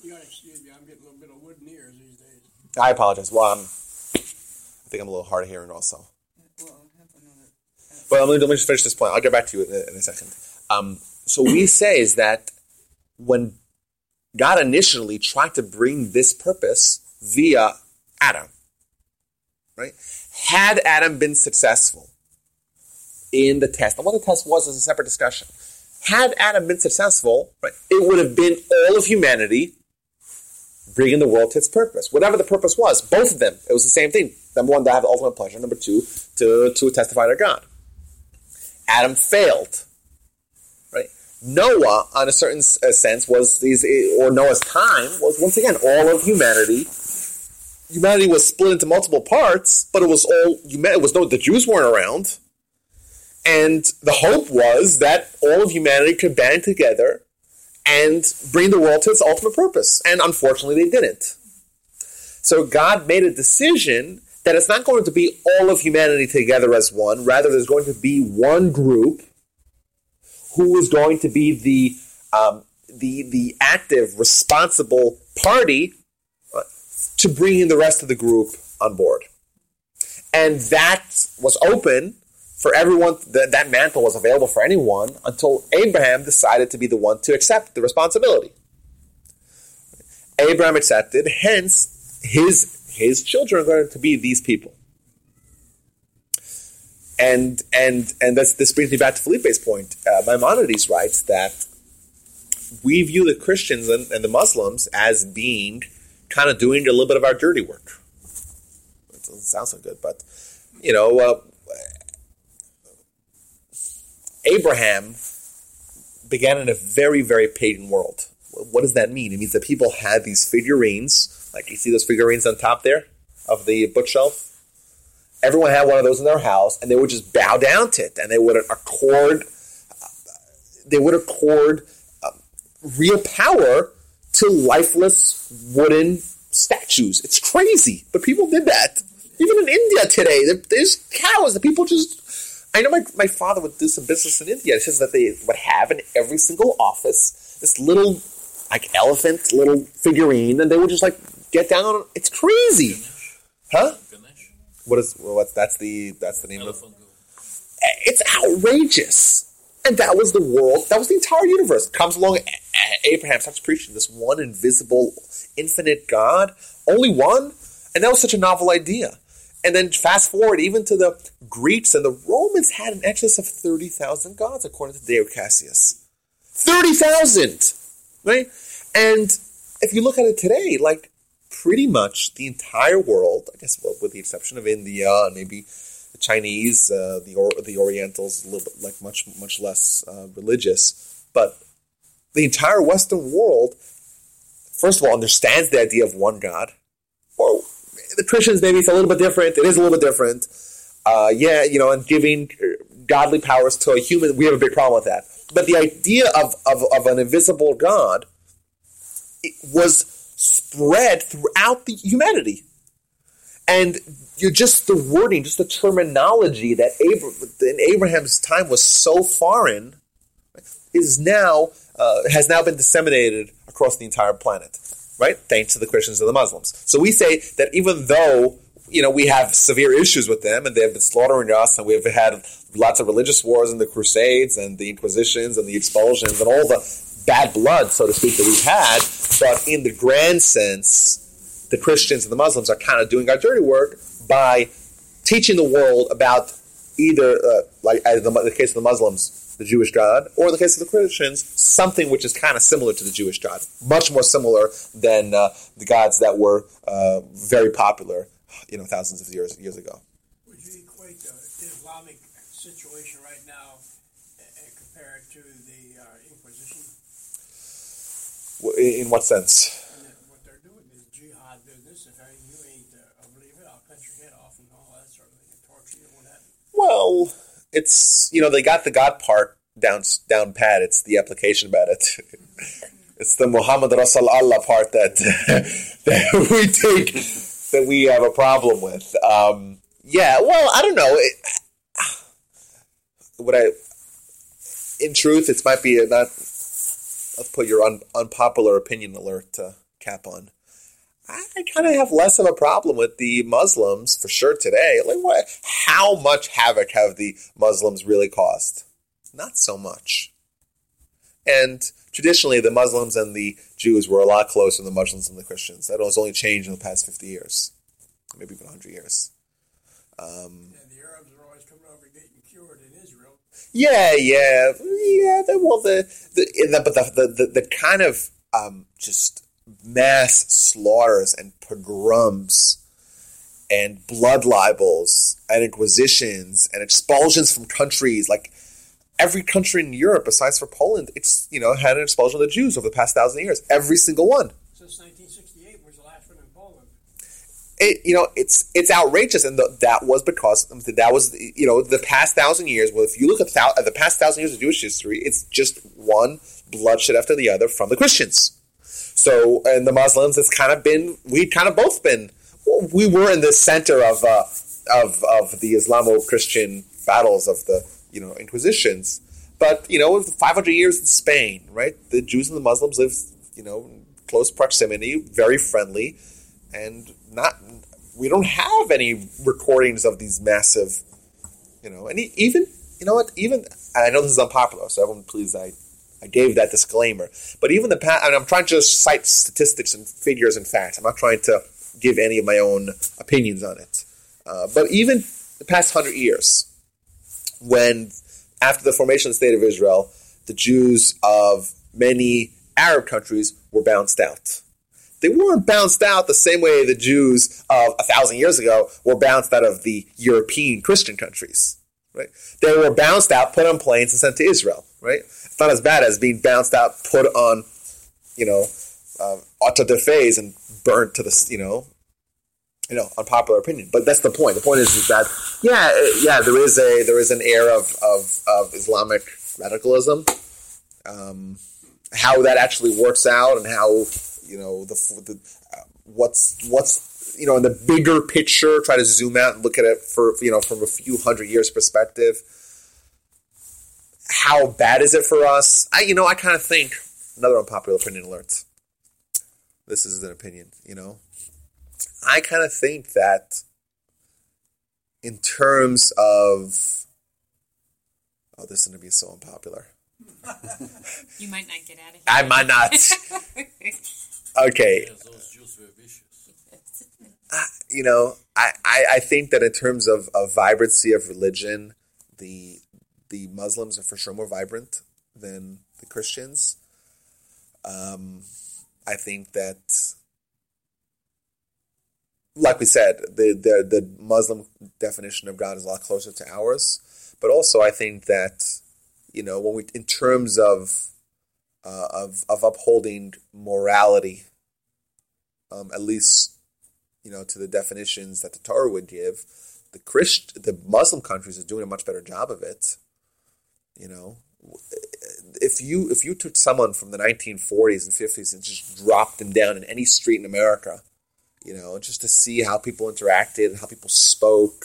You gotta excuse me, I'm getting a little bit of wooden ears these days. I apologize. Well, I think I'm a little hard of hearing also. Well, let me, let me just finish this point. I'll get back to you in a, in a second. Um, so we say is that when God initially tried to bring this purpose via Adam, right? Had Adam been successful in the test, and what the test was is a separate discussion. Had Adam been successful, right, it would have been all of humanity bringing the world to its purpose, whatever the purpose was. Both of them, it was the same thing. Number one, to have ultimate pleasure. Number two, to to testify to God. Adam failed. Right? Noah, on a certain sense, was these, or Noah's time was once again all of humanity. Humanity was split into multiple parts, but it was all. It was no the Jews weren't around, and the hope was that all of humanity could band together and bring the world to its ultimate purpose. And unfortunately, they didn't. So God made a decision that it's not going to be all of humanity together as one. Rather, there's going to be one group who is going to be the um, the the active, responsible party to bringing the rest of the group on board. And that was open for everyone. That mantle was available for anyone until Abraham decided to be the one to accept the responsibility. Abraham accepted. Hence, his his children are going to be these people. And and and that's, this brings me back to Felipe's point. Uh, Maimonides writes that we view the Christians and, and the Muslims as being kind of doing a little bit of our dirty work. It doesn't sound so good, but you know, uh, Abraham began in a very, very pagan world. What does that mean? It means that people had these figurines, like you see those figurines on top there of the bookshelf. Everyone had one of those in their house, and they would just bow down to it, and they would accord, they would accord uh, real power to lifeless wooden statues. It's crazy, but people did that. Even in India today, there's cows that people just I know my, my father would do some business in India. It says that they would have in every single office this little like elephant, little figurine, and they would just like get down. It's crazy. Huh? Ganesh, What is well, what's that's the that's the name of elephant go. Eh, it's outrageous. And that was the world, that was the entire universe. Comes along, Abraham starts preaching this one invisible, infinite God, only one. And that was such a novel idea. And then fast forward even to the Greeks and the Romans had an excess of 30,000 gods, according to Dio Cassius. 30,000! Right? And if you look at it today, like pretty much the entire world, I guess well, with the exception of India and maybe the Chinese, uh, the or, the Orientals, a little bit like much much less uh, religious, but the entire Western world, first of all, understands the idea of one God. The Christians maybe it's a little bit different. It is a little bit different. Uh, yeah, you know, and giving godly powers to a human, we have a big problem with that. But the idea of of, of an invisible God was spread throughout the humanity. And you're just the wording, just the terminology that Abra- in Abraham's time was so foreign is now uh, has now been disseminated across the entire planet, right? Thanks to the Christians and the Muslims. So we say that even though you know we have severe issues with them and they have been slaughtering us, and we've had lots of religious wars and the Crusades and the Inquisitions and the expulsions and all the bad blood, so to speak, that we've had, but in the grand sense, the Christians and the Muslims are kind of doing our dirty work by teaching the world about either, uh, like in the, the case of the Muslims, the Jewish God, or in the case of the Christians, something which is kind of similar to the Jewish God, much more similar than uh, the gods that were uh, very popular, you know, thousands of years years ago. Would you equate the Islamic situation right now and compare it to the uh, Inquisition? In in what sense? What they're doing is jihad business. If you ain't uh, a believer, I'll cut your head off and all that sort of thing, torture you and what have you. Well, it's you know they got the God part down down pat. It's the application about it. It's the Muhammad Rasul Allah part that that we take that we have a problem with. Um, yeah, well, I don't know. It, what I, in truth, it might be a not. Let's put your un, unpopular opinion alert uh, cap on. I, kind of have less of a problem with the Muslims for sure today. Like, what? How much havoc have the Muslims really caused? Not so much. And traditionally, the Muslims and the Jews were a lot closer than the Muslims and the Christians. That has only changed in the past fifty years, maybe even hundred years. Um, And the Arabs are always coming over getting cured in Israel. yeah, yeah, yeah. The, well, the the, the but the, the the the kind of um, just mass slaughters and pogroms and blood libels and inquisitions and expulsions from countries like every country in Europe besides for Poland, it's you know had an expulsion of the Jews over the past thousand years. Every single one. Since 1968 was the last one in Poland. it, you know, it's it's outrageous, and the, that was because that was you know the past thousand years. Well, if you look at, thou, at the past thousand years of Jewish history, it's just one bloodshed after the other from the Christians. So, and the Muslims, it's kind of been we kind of both been, we were in the center of uh, of of the Islamo-Christian battles of the you know Inquisitions. But you know, 500 years in Spain, right? The Jews and the Muslims lived, you know, close proximity, very friendly, and not. We don't have any recordings of these massive, you know, and even you know what? Even I know this is unpopular, so everyone, please, I I gave that disclaimer. But even the past, I'm trying to just cite statistics and figures and facts. I'm not trying to give any of my own opinions on it. Uh, but even the past hundred years, when after the formation of the state of Israel, the Jews of many Arab countries were bounced out. They weren't bounced out the same way the Jews of a thousand years ago were bounced out of the European Christian countries. Right? They were bounced out, put on planes, and sent to Israel. Right? It's not as bad as being bounced out, put on, you know, uh, auto de fe and burnt to the, you know, you know, unpopular opinion. But that's the point. The point is, is that yeah, uh, yeah, there is a there is an air of of, of Islamic radicalism. Um, how that actually works out and how you know the, the uh, what's what's you know in the bigger picture. Try to zoom out and look at it for you know from a few hundred years perspective. how bad is it for us? I, you know, I kind of think another unpopular opinion alert. This is an opinion, you know. I kind of think that in terms of, oh, this is going to be so unpopular. You might not get out of here. I might not. Okay, Yes, those Jews were vicious. You know, I, I, I think that in terms of, of vibrancy of religion, the the Muslims are for sure more vibrant than the Christians. Um, I think that, like we said, the, the the Muslim definition of God is a lot closer to ours. But also, I think that you know when we, in terms of uh, of of upholding morality, um, at least you know, to the definitions that the Torah would give, the Christ, the Muslim countries are doing a much better job of it. You know, if you if you took someone from the 1940s and 50s and just dropped them down in any street in America, you know, just to see how people interacted, how people spoke,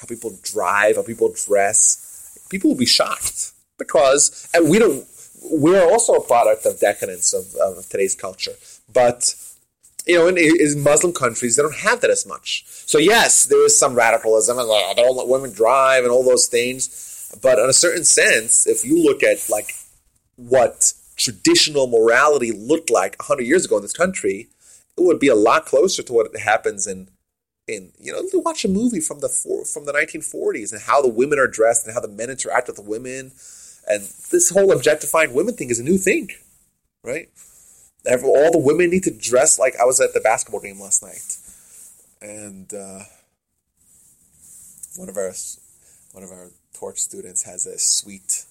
how people drive, how people dress, people will be shocked because, and we don't. We're also a product of decadence of, of today's culture, but you know, in, in Muslim countries, they don't have that as much. So yes, there is some radicalism and they don't let women drive and all those things. But in a certain sense, if you look at like what traditional morality looked like hundred years ago in this country, it would be a lot closer to what happens in in you know, watch a movie from the from the 1940s and how the women are dressed and how the men interact with the women, and this whole objectifying women thing is a new thing, right? All the women need to dress like I was at the basketball game last night, and uh, one of our one of our torch students has a suite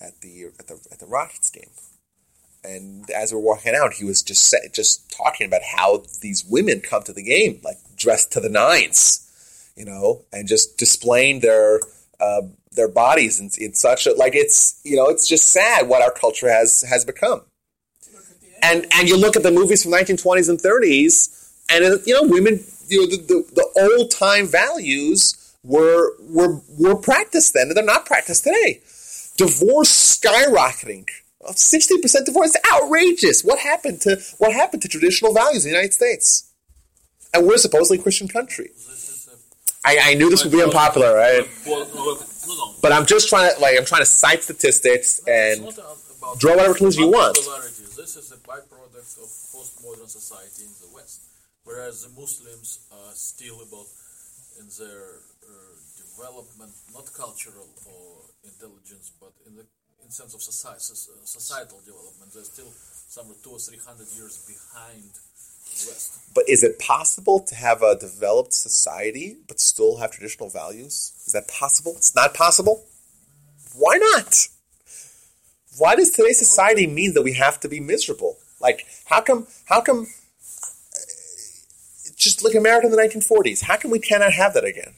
at the at the at the Rockets game, and as we're walking out, he was just just talking about how these women come to the game like dressed to the nines, you know, and just displaying their uh, their bodies in, in such a like it's you know it's just sad what our culture has has become and and you look at the movies from 1920s and 30s, and you know, women, you know, the, the, the old time values were were were practiced then, and they're not practiced today. Divorce skyrocketing, sixty percent divorce, it's outrageous. What happened to what happened to traditional values in the United States? And we're supposedly a Christian country. I, I, knew this would be unpopular, right? Well, well, no, no. But I'm just trying to like I'm trying to cite statistics and It's not about draw whatever conclusion you want. This is a byproduct of postmodern society in the West, whereas the Muslims are still about in their uh, development, not cultural or intelligence, but in the in sense of society, societal development. They're still somewhere two or three hundred years behind the West. But is it possible to have a developed society but still have traditional values? Is that possible? It's not possible. Why not? Why does today's society mean that we have to be miserable? Like, how come? How come? uh, Just look at America in the 1940s. How come we cannot have that again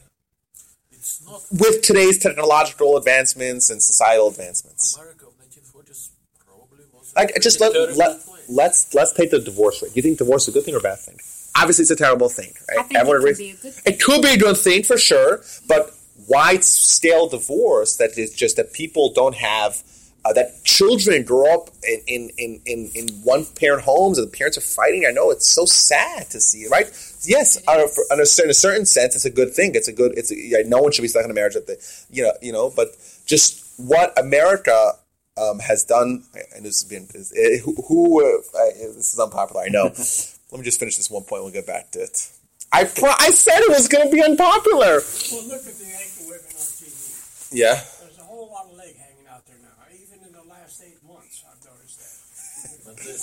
It's not with today's technological advancements and societal advancements? America of 1940s. Probably was. Like, just let, let, place. let's, let's take the divorce rate. Do you think divorce is a good thing or a bad thing? Obviously, it's a terrible thing, right? I think it Everyone can agrees- be a good thing. It could be a good thing for sure, but wide scale divorce that is just that people don't have uh, that children grow up in in, in, in, in one parent homes and the parents are fighting. I know it's so sad to see, right? Yes, on a, on a certain, in a certain sense, it's a good thing. It's a good. It's a, yeah, no one should be stuck in a marriage that they, you know, you know. But just what America um, has done, and this has been is, eh, who, who uh, I, this is unpopular. I know. Let me just finish this one point. We'll get back to it. I pro- I said it was going to be unpopular. Well, look at the naked women on TV. Yeah. There's a whole lot of leg hanging out there now. Even in the last eight months, I've noticed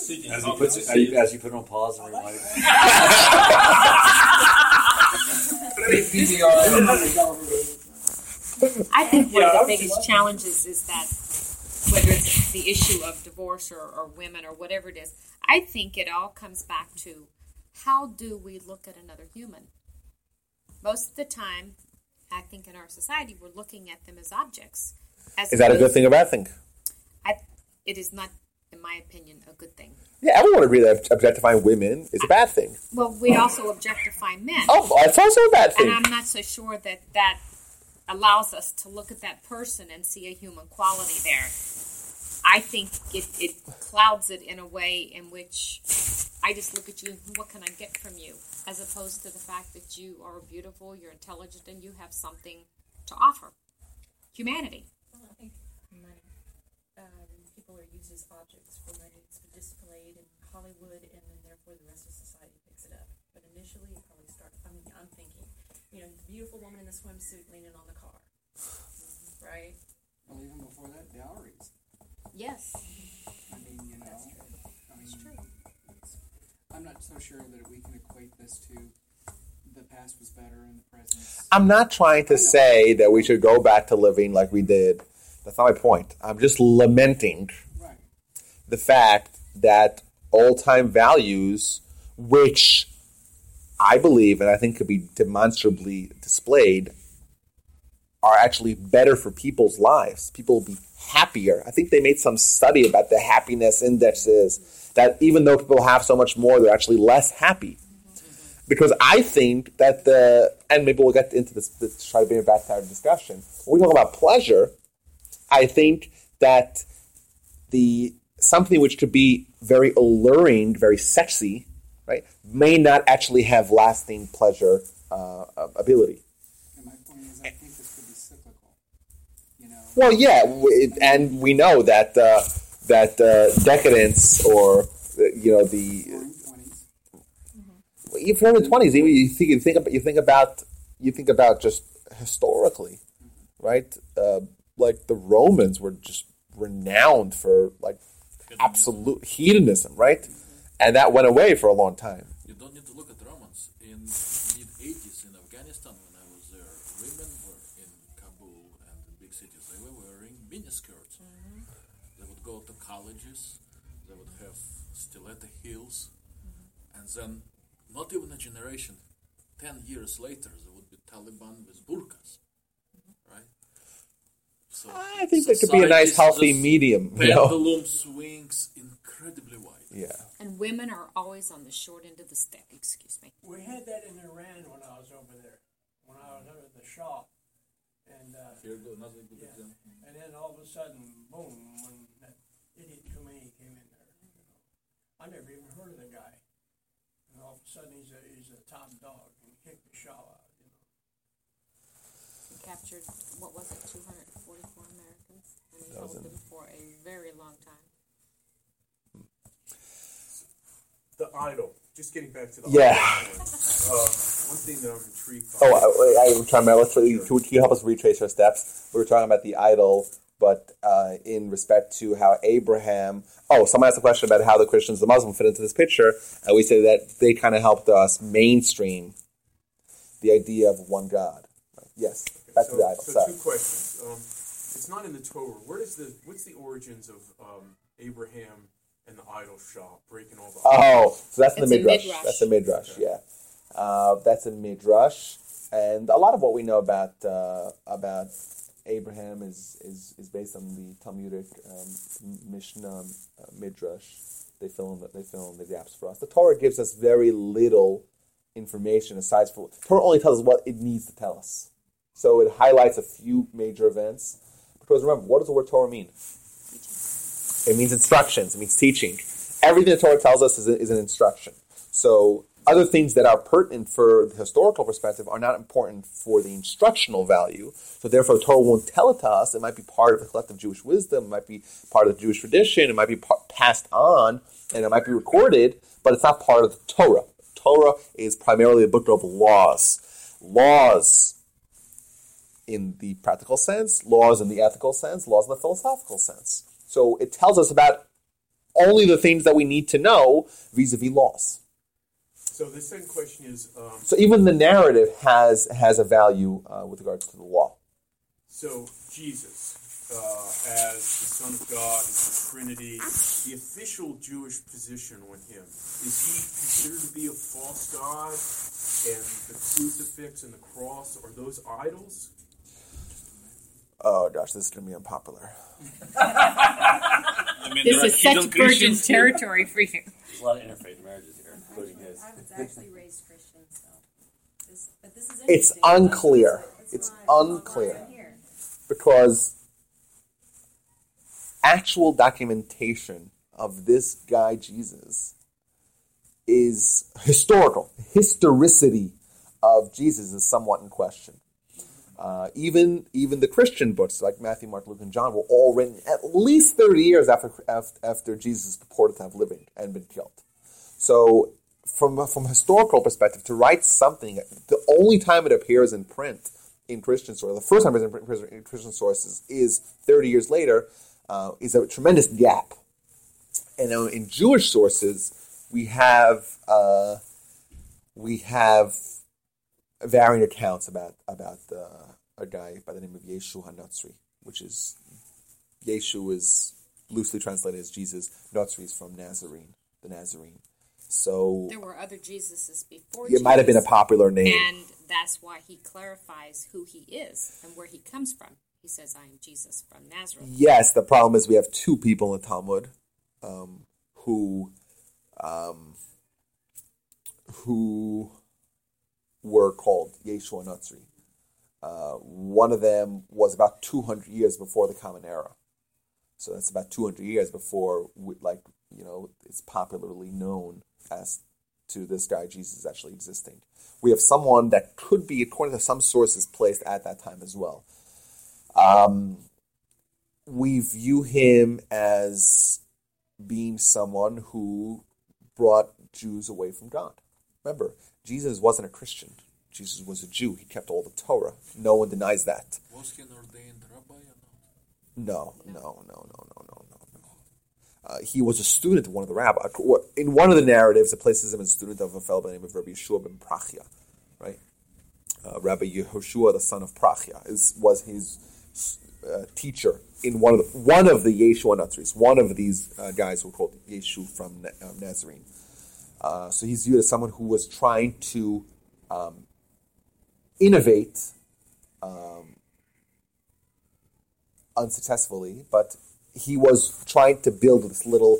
that. But they're sitting As he puts it, as you, as you put it on pause and rewind him. I think one of the biggest challenges is that whether it's the issue of divorce or, or women or whatever it is, I think it all comes back to how do we look at another human? Most of the time, I think in our society, we're looking at them as objects. As Is that a good thing or bad thing? I, it is not, in my opinion, a good thing. Yeah, everyone would agree that objectifying women is a bad thing. Well, we also objectify men. Oh, it's also a bad thing. and. I'm not so sure that that allows us to look at that person and see a human quality there. I think it, it clouds it in a way in which I just look at you and what can I get from you, as opposed to the fact that you are beautiful, you're intelligent, and you have something to offer. Humanity. Well, I think money. Um, people are used as objects for money. It's displayed in Hollywood, and then therefore the rest of society picks it up. But initially, it probably started. I'm, I'm thinking, you know, the beautiful woman in the swimsuit leaning on the car, right? Well, even before that, dowries. Yes. I mean, you know, That's true. I mean, It's true. I'm not so sure that we can equate this to the past was better and the present. I'm not trying to say that we should go back to living like we did. That's not my point. I'm just lamenting Right. The fact that old time values, which I believe and I think could be demonstrably displayed, are actually better for people's lives. People will be happier. I think they made some study about the happiness indexes that even though people have so much more, they're actually less happy. Because I think that the, and maybe we'll get into this, to try to bring it back to our discussion. When we talk about pleasure, I think that the something which could be very alluring, very sexy, right, may not actually have lasting pleasure uh, ability. And my point is, I think this could be cyclical. You know, Well, yeah, and we know that uh, that uh, decadence or uh, you know the roaring twenties. even from the twenties, you think you think about you think about you think about just historically, right? Uh, like the Romans were just renowned for like absolute hedonism, right? And that went away for a long time. You don't need to look at Romans. In mid 80s in Afghanistan, when I was there, women were in Kabul and in big cities. They were wearing miniskirts. Mm-hmm. They would go to colleges. They would have stiletto heels, mm-hmm. and then, not even a generation, ten years later, there would be Taliban with burqas, right? So I think that could be a nice, healthy just medium. You know? Pendulum swings incredibly wide. Yeah. And women are always on the short end of the stick, excuse me. We had that in Iran when I was over there, when I was over at the Shah, and uh, Here go another good Yeah. example. and then all of a sudden, boom! When that idiot Khomeini came in there, you know, I never even heard of the guy, and all of a sudden he's a he's a top dog and he kicked the Shah out. You know, He captured, what was it, 244 Americans? And he That was held in- them for a very long time. The idol. Just getting back to the Yeah. idol. Uh, one thing that I'm intrigued by. Oh, I, I, I'm trying to. Let's, can you help us retrace our steps? We were talking about the idol, but uh, in respect to how Abraham. Oh, someone asked a question about how the Christians, the Muslim, fit into this picture, and we say that they kind of helped us mainstream the idea of one God. Yes, back so, to the idol. so Sorry. two questions. Um, it's not in the Torah. Where does the what's the origins of um, Abraham and the idol shop breaking all the Oh, so that's in It's the a midrash. midrash. That's a midrash. Yeah, uh, that's a midrash, and a lot of what we know about uh, about Abraham is, is is based on the Talmudic um, Mishnah uh, midrash. They fill in the, they fill in the gaps for us. The Torah gives us very little information aside from Torah only tells us what it needs to tell us. So it highlights a few major events. Because remember, what does the word Torah mean? It means instructions. It means teaching. Everything the Torah tells us is, a, is an instruction. So other things that are pertinent for the historical perspective are not important for the instructional value. So therefore, the Torah won't tell it to us. It might be part of the collective Jewish wisdom. It might be part of the Jewish tradition. It might be pa- passed on, and it might be recorded, but it's not part of the Torah. Torah is primarily a book of laws. Laws in the practical sense, laws in the ethical sense, laws in the philosophical sense. So it tells us about only the things that we need to know vis-a-vis laws. So the second question is, um, So even the narrative has has a value uh, with regards to the law. so Jesus, uh, as the Son of God, as the Trinity, the official Jewish position on him, is he considered to be a false God? And the crucifix and the cross, are those idols? Oh gosh, this is going to be unpopular. I mean, This there are is such virgin territory for you. There's a lot of interfaith marriages here, including his. I was actually raised Christian, so this, but this is It's unclear. It's it's unclear because actual documentation of this guy Jesus is historical. Historicity of Jesus is somewhat in question. Uh, even even the Christian books like Matthew, Mark, Luke, and John were all written at least thirty years after after, Jesus purported to have lived and been killed. So, from from a historical perspective, to write something, the only time it appears in print in Christian sources, the first time it appears in Christian sources is thirty years later, uh, is a tremendous gap. And in Jewish sources, we have uh, we have varying accounts about about uh, a guy by the name of Yeshu Hanatzri, which is Yeshu is loosely translated as Jesus. Natzri is from Nazarene, the Nazarene. So There were other Jesuses before. it might have been a popular name. and that's why he clarifies who he is and where he comes from. He says, "I am Jesus from Nazareth." Yes, the problem is we have two people in the Talmud um, who um, who were called Yeshua Natzri. Uh, one of them was about 200 years before the Common Era. So that's about 200 years before, we, like, you know, it's popularly known as to this guy Jesus actually existing. We have someone that could be, according to some sources, placed at that time as well. Um, we view him as being someone who brought Jews away from God. Remember, Jesus wasn't a Christian. Jesus was a Jew. He kept all the Torah. No one denies that. Was he an ordained rabbi or not? No, no, no, no, no, no, no, no. Uh, he was a student of one of the rabbis. In one of the narratives, it places him as a student of a fellow by the name of Rabbi Yeshua ben Prachia, right? Uh, Rabbi Yehoshua, the son of Prachia, is, was his uh, teacher in one of the, one of the Yeshua Nazris, one of these uh, guys who were called Yeshu from Na- um, Nazarene. Uh, so he's viewed as someone who was trying to um, innovate um, unsuccessfully, but he was trying to build this little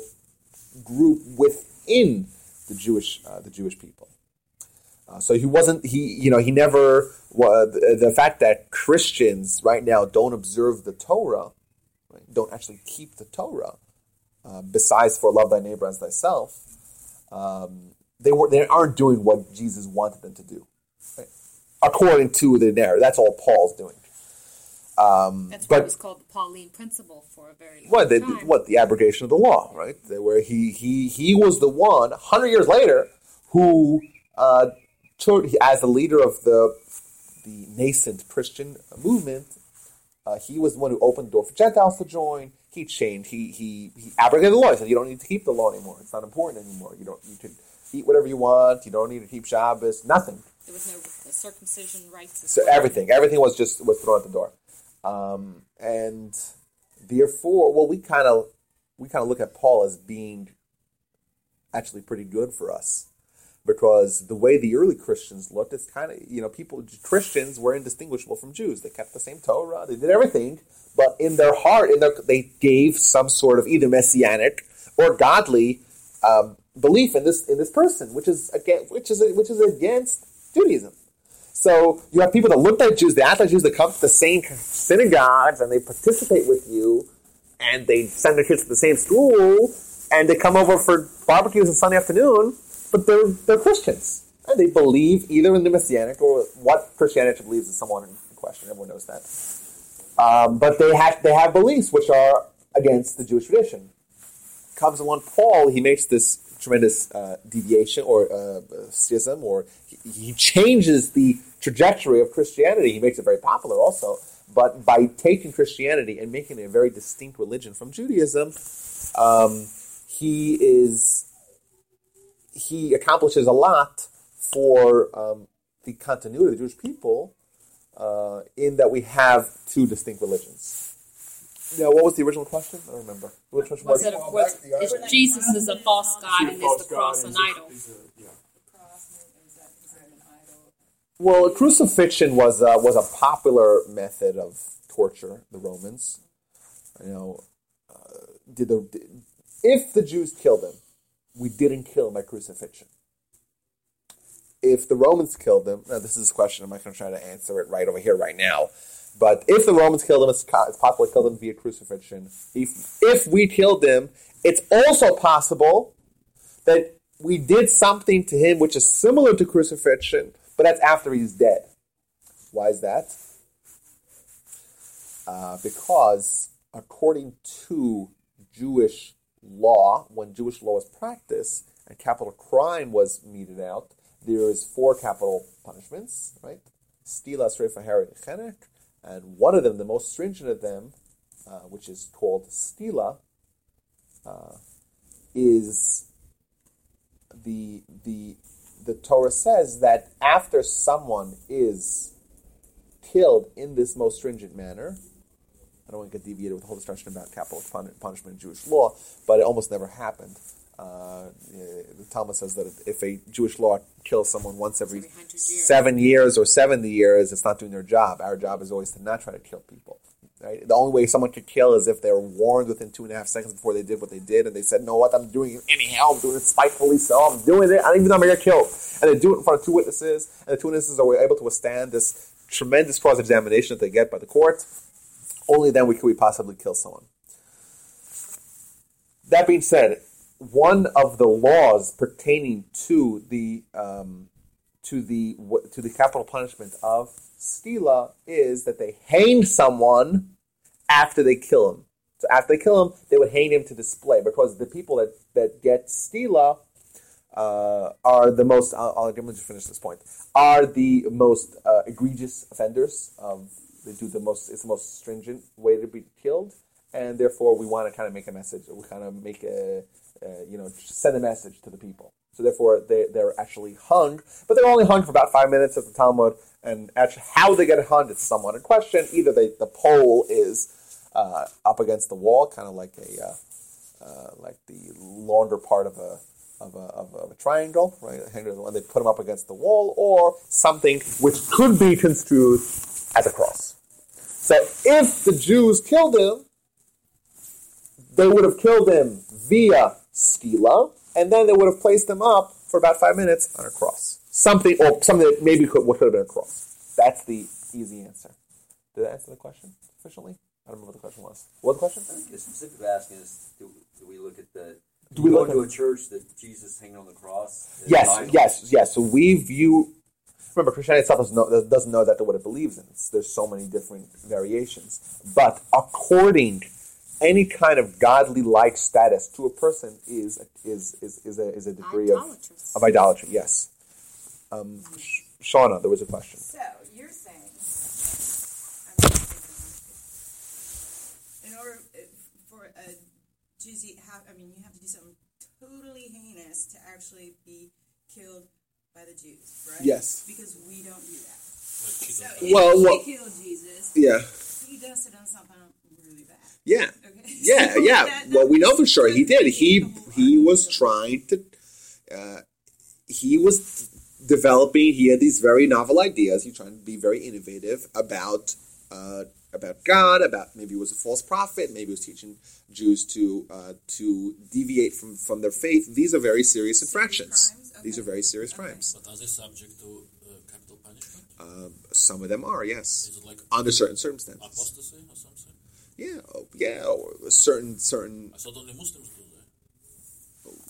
group within the Jewish uh, the Jewish people. Uh, so he wasn't he you know he never wa- the, the fact that Christians right now don't observe the Torah, right, don't actually keep the Torah, uh, besides for love thy neighbor as thyself. Um, they were they aren't doing what Jesus wanted them to do, right? according to the narrative. That's all Paul's doing. Um, That's but it was called the Pauline Principle for a very long what the, time. what the abrogation of the law, right? Where he he he was the one hundred years later who, uh, took, as the leader of the the nascent Christian movement, uh, he was the one who opened the door for Gentiles to join. He changed. He he he abrogated the law. He said you don't need to keep the law anymore. It's not important anymore. You don't. You can eat whatever you want. You don't need to keep Shabbos. Nothing. There was no the circumcision rites. So well. everything, everything was just was thrown at the door, um, and therefore, well, we kind of we kind of look at Paul as being actually pretty good for us because the way the early Christians looked, it's kind of you know people Christians were indistinguishable from Jews. They kept the same Torah, they did everything, but in their heart, in their they gave some sort of either messianic or godly um, belief in this in this person, which is again which is which is against Judaism. So you have people that look like Jews, they act like Jews, they come to the same synagogues and they participate with you, and they send their kids to the same school, and they come over for barbecues on Sunday afternoon, but they're they're Christians. And they believe either in the Messianic or what Christianity believes is someone in question. Everyone knows that. Um, but they have they have beliefs which are against the Jewish tradition. Comes along Paul, he makes this tremendous uh, deviation or uh, schism, or he, he changes the trajectory of Christianity. He makes it very popular also. But by taking Christianity and making it a very distinct religion from Judaism, um, he is he accomplishes a lot for um, the continuity of the Jewish people uh, in that we have two distinct religions. Now, what was the original question? I don't remember. Which question was Was it a, was, is Jesus is a false god and is the cross an idol? Well, crucifixion was uh, was a popular method of torture. The Romans, you know, uh, did the did, if the Jews killed him, we didn't kill by crucifixion. if the Romans killed them, now this is a question. I'm not going to try to answer it right over here, right now. But if the Romans killed him, it's, possible to kill them via crucifixion. If if we killed him, it's also possible that we did something to him which is similar to crucifixion, but that's after he's dead. Why is that? Uh, because according to Jewish law, when Jewish law was practiced and capital crime was meted out, there is four capital punishments, right? Stila, Srefa, Hereg, and. And one of them, the most stringent of them, uh, which is called Stila, uh, is the the the Torah says that after someone is killed in this most stringent manner, I don't want to get deviated with the whole discussion about capital pun- punishment in Jewish law, but it almost never happened. Uh, the Talmud says that if a Jewish law kills someone once every Every years. seven years or seventy years, it's not doing their job. Our job is always to not try to kill people. Right? The only way someone could kill is if they were warned within two and a half seconds before they did what they did, and they said, "No, what? I'm doing it anyhow. I'm doing it spitefully, so I'm doing it. I don't even know I'm gonna get killed." And they do it in front of two witnesses, and the two witnesses are able to withstand this tremendous cross examination that they get by the court. Only then could we possibly kill someone. That being said, one of the laws pertaining to the um, to the to the capital punishment of stila is that they hang someone after they kill him. So after they kill him, they would hang him to display because the people that that get stila uh, are the most. I'll, I'll just finish this point. Are the most uh, egregious offenders. Um, they do the most. It's the most stringent way to be killed, and therefore we want to kind of make a message. We kind of make a, you know, send a message to the people. So therefore, they they're actually hung, but they're only hung for about five minutes at the Talmud. And actually, how they get hung is somewhat in question. Either they, the pole is uh, up against the wall, kind of like a uh, uh, like the longer part of a of a, of a, of a triangle, right? And they put them up against the wall, or something which could be construed as a cross. So if the Jews killed him, they would have killed him via stila, and then they would have placed him up for about five minutes on a cross. Something, or something that maybe could, what could have been a cross. That's the easy answer. Did that answer the question sufficiently? I don't remember what the question was. What the question? The specific asking is, do, do we look at the? Do we go at- a church that Jesus hanging on the cross? Yes, yes, yes. So we view. Remember, Christianity itself doesn't know, doesn't know exactly what it believes in. It's, there's so many different variations. But according, any kind of godly-like status to a person is is is, is a is a degree of, of idolatry. Yes. Um, Sh- Shauna, there was a question. So you're saying, I'm gonna take it. in order for a Jizzy, I mean, you have to do something totally heinous to actually be killed by the Jews, right? Yes. Because we don't do that. So chicken if Well, we well- kill Jesus, Yeah. he does it on something really bad. Yeah. Okay. Yeah, So yeah. that- well, we know for sure he did. He he was trying to. Uh, he was developing. He had these very novel ideas. He was trying to be very innovative about uh, about God. About maybe he was a false prophet. Maybe he was teaching Jews to uh, to deviate from from their faith. These are very serious infractions. Okay. These are very serious Okay. crimes. But are they subject to uh, capital punishment? Um, some of them are yes, Is it like under certain circumstances. apostasy or something? Yeah, oh, yeah, or a certain certain. I thought only Muslims do that,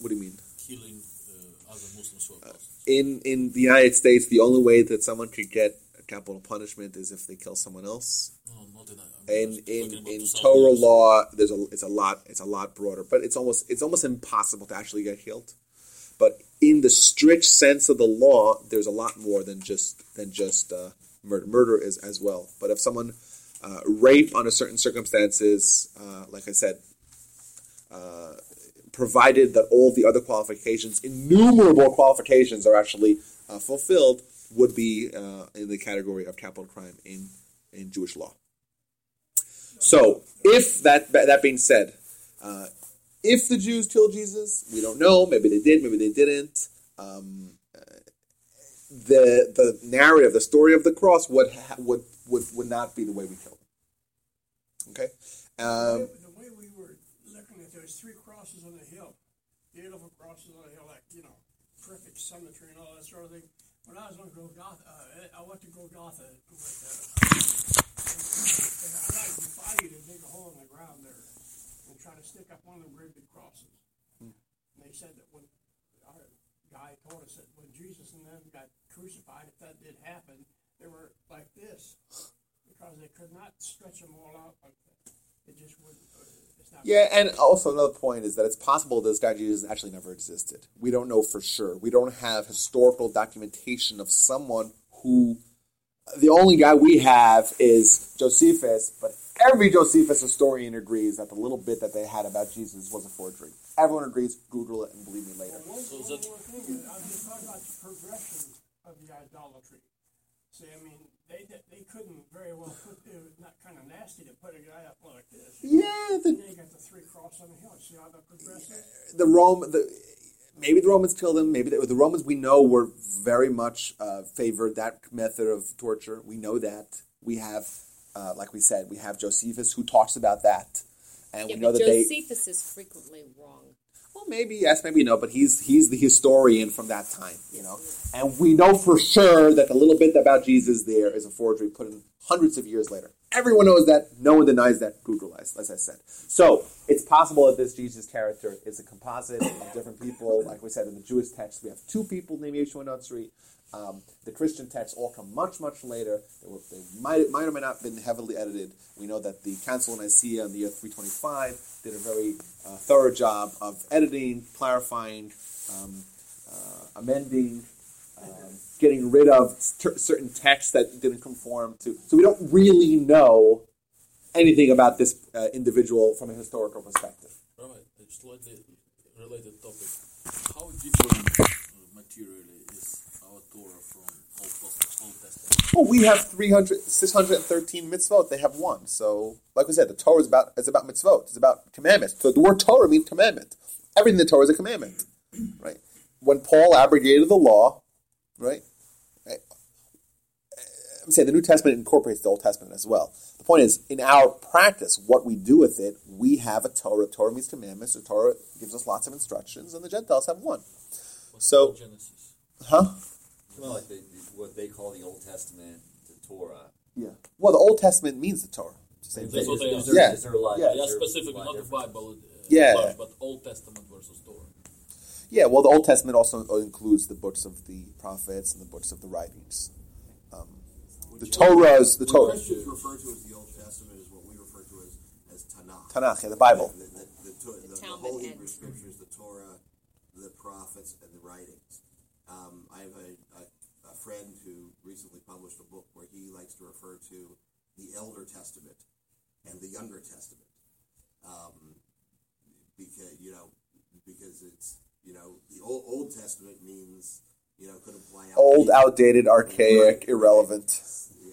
What do you mean? killing uh, other Muslims who are in in the United States, the only way that someone could get capital punishment is if they kill someone else. No, not in. I'm And in in Torah law, there's a it's a lot it's a lot broader, but it's almost it's almost impossible to actually get killed. But in the strict sense of the law, there's a lot more than just than just uh, murder. Murder is as well. But if someone uh, rape under certain circumstances, uh, like I said, uh, provided that all the other qualifications, innumerable qualifications, are actually uh, fulfilled, would be uh, in the category of capital crime in in Jewish law. So, if that that being said, uh, if the Jews killed Jesus, we don't know. Maybe they did. Maybe they didn't. Um, uh, the the narrative, the story of the cross, would ha- would would would not be the way we killed him. Okay. The Um, way- the way we were looking at those three crosses on the hill, beautiful crosses on the hill, like you know, perfect symmetry and all that sort of thing. When I was on Golgotha, uh, I went to Golgotha with, uh, I'd like to defy you to dig a hole in the ground there and try to stick up one of great big crosses. And they said that when our guy told us that when Jesus and them got crucified, if that did happen, they were like this because they could not stretch them all out like that. It just wouldn't. It's not Yeah, and also another point is that it's possible this guy Jesus actually never existed. We don't know for sure. We don't have historical documentation of someone who. The only guy we have is Josephus, but every Josephus historian agrees that the little bit that they had about Jesus was a forgery. Everyone agrees. Google it and believe me later. One, So one more thing, I was just talking about the progression of the idolatry. See, I mean, they they couldn't very well put it was not kind of nasty to put a guy up like this. Yeah, And the, then you got the three cross on the hill. See how that progresses? the Rome, the maybe the Romans killed him. Maybe the, the Romans we know were very much uh, favored that method of torture. We know that. We have, uh, like we said, we have Josephus who talks about that, and Yeah, we know but that they. Josephus is frequently wrong. Well, maybe yes, maybe no, but he's he's the historian from that time, you know, and we know for sure that the little bit about Jesus there is a forgery put in hundreds of years later. Everyone knows that. No one denies that. Google, as, as I said. So it's possible that this Jesus character is a composite of different people. Like we said in the Jewish text, we have two people named Yeshua Natsri. Um, the Christian texts all come much, much later. They, were, they might, might or might not have been heavily edited. We know that the Council of Nicaea in the year 325 did a very uh, thorough job of editing, clarifying, um, uh, amending, um, getting rid of cer- certain texts that didn't conform to. So we don't really know anything about this uh, individual from a historical perspective. Right, a slightly related topic. How different uh, materially Torah from Old, Tos- Old Testament? Well, we have 300, 613 mitzvot. They have one. So, like we said, the Torah is about is about mitzvot. It's about commandments. So the word Torah means commandment. Everything in the Torah is a commandment, right? When Paul abrogated the law, right? right, I'm saying the New Testament incorporates the Old Testament as well. The point is, in our practice, what we do with it, we have a Torah. Torah means commandments. The Torah gives us lots of instructions, and the Gentiles have one. What's So- Genesis? Huh? Well, like the, the, what they call the Old Testament, the Torah. Yeah. Well, the Old Testament means the Torah. Same That's thing. what they are. there, Yeah. is there a lot? Yeah. Yeah, is there a specific, lot not the? Bible. Uh, Yeah. large, but Old Testament versus Torah. Yeah, well, the Old Testament also includes the books of the prophets and the books of the writings. Um, the Torah is the Torah. Christians refer to as the Old Testament is what we refer to as, as Tanakh. Tanakh, yeah, the Bible. The, the, the, to- the, the Talmud whole and- Hebrew scriptures, the Torah, the prophets, and the writings. Um, I have a, a, a friend who recently published a book where he likes to refer to the Elder Testament and the Younger Testament. Um, because, you know, because it's, you know, the Old, Old Testament means, you know, could imply Old, outdated. outdated, archaic, irrelevant.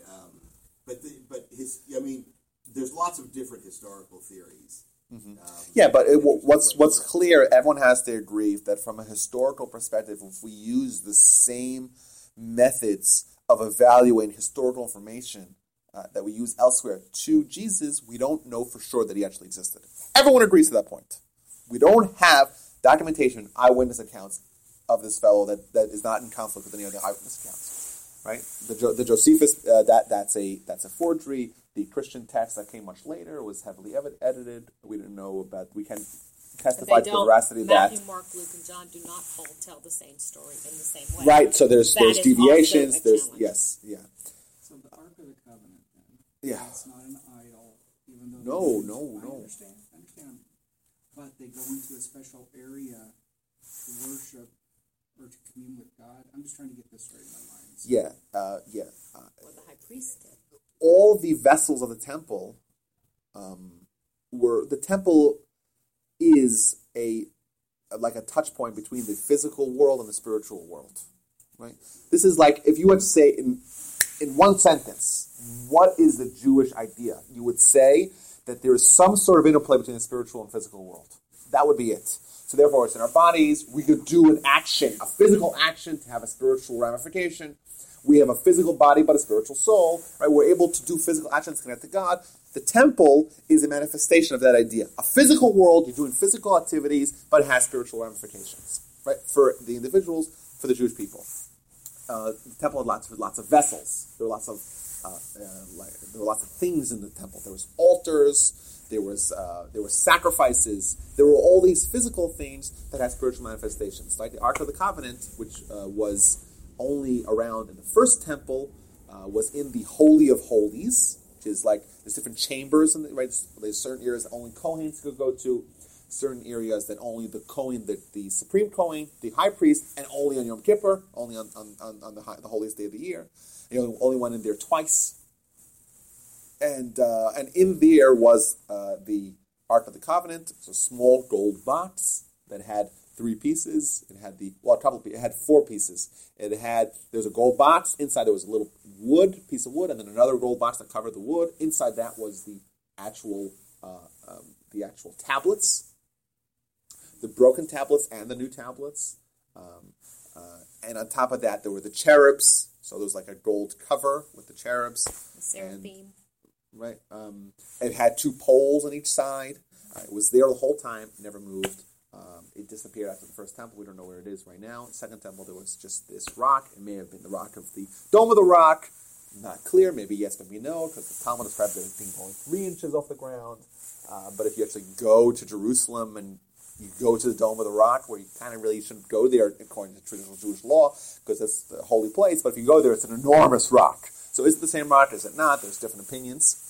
Um, but the, but his, I mean, there's lots of different historical theories. Um, Yeah, but it, what's what's clear, everyone has to agree that from a historical perspective, if we use the same methods of evaluating historical information uh, that we use elsewhere to Jesus, we don't know for sure that he actually existed. Everyone agrees to that point. We don't have documentation, eyewitness accounts of this fellow that, that is not in conflict with any other eyewitness accounts. Right? The, Jo- the Josephus uh, that that's a that's a forgery. The Christian text that came much later was heavily ed- edited. We didn't know about. We can But testify they to the don't. veracity of that. Matthew, Mark, Luke, and John do not all tell the same story in the same way. Right. So there's That there's is also deviations. a There's challenge. yes, yeah, So the Ark of the Covenant, then. Yeah. It's not an idol, even though. No, they use- no, I no. understand, I understand. But they go into a special area to worship or to commune with God. I'm just trying to get this straight in my mind. So- yeah, uh, yeah. Uh, Or the high priest did. all the vessels of the temple um, were the temple is a like a touch point between the physical world and the spiritual world right? This is like if you were to say in in one sentence what is the jewish idea? You would say that there is some sort of interplay between the spiritual and physical world. That would be it. So therefore it's in our bodies. We could do an action a physical action to have a spiritual ramification. We have a physical body but a spiritual soul right? We're able to do physical actions connect to god the temple is a manifestation of that idea a physical world you're doing physical activities but it has spiritual ramifications right for the individuals for the jewish people uh, the temple had lots of lots of vessels. There were lots of uh, uh, like there were lots of things in the temple. There was altars. There was uh, there were sacrifices. There were all these physical things that had spiritual manifestations, like the Ark of the Covenant, which uh, was only around in the first temple, uh, was in the Holy of Holies, is like there's different chambers, and right, there's certain areas that only Kohanes could go to, certain areas that only the Kohen, the, the supreme Kohen, the high priest, and only on Yom Kippur, only on, on, on, on the, high, the holiest day of the year. He only, only went in there twice. And uh, and in there was uh, the Ark of the Covenant. It's a small gold box that had three pieces. It had the well, a couple. It had four pieces. It had there was a gold box inside. There was a little wood piece of wood, and then another gold box that covered the wood. Inside that was the actual uh, um, the actual tablets, the broken tablets and the new tablets. Um, uh, and on top of that, there were the cherubs. So there was like a gold cover with the cherubs. The seraphim. Right. Um, it had two poles on each side. Uh, it was there the whole time, never moved. Um, it disappeared after the first temple. We don't know where it is right now. Second temple, there was just this rock. It may have been the rock of the dome of the rock. Not clear. Maybe yes, maybe no, because the Talmud describes it as being only three inches off the ground. Uh, but if you actually go to Jerusalem and you go to the Dome of the Rock, where you kind of really shouldn't go there according to traditional Jewish law, because it's the holy place. But if you go there, it's an enormous rock. So is it the same rock? Is it not? There's different opinions.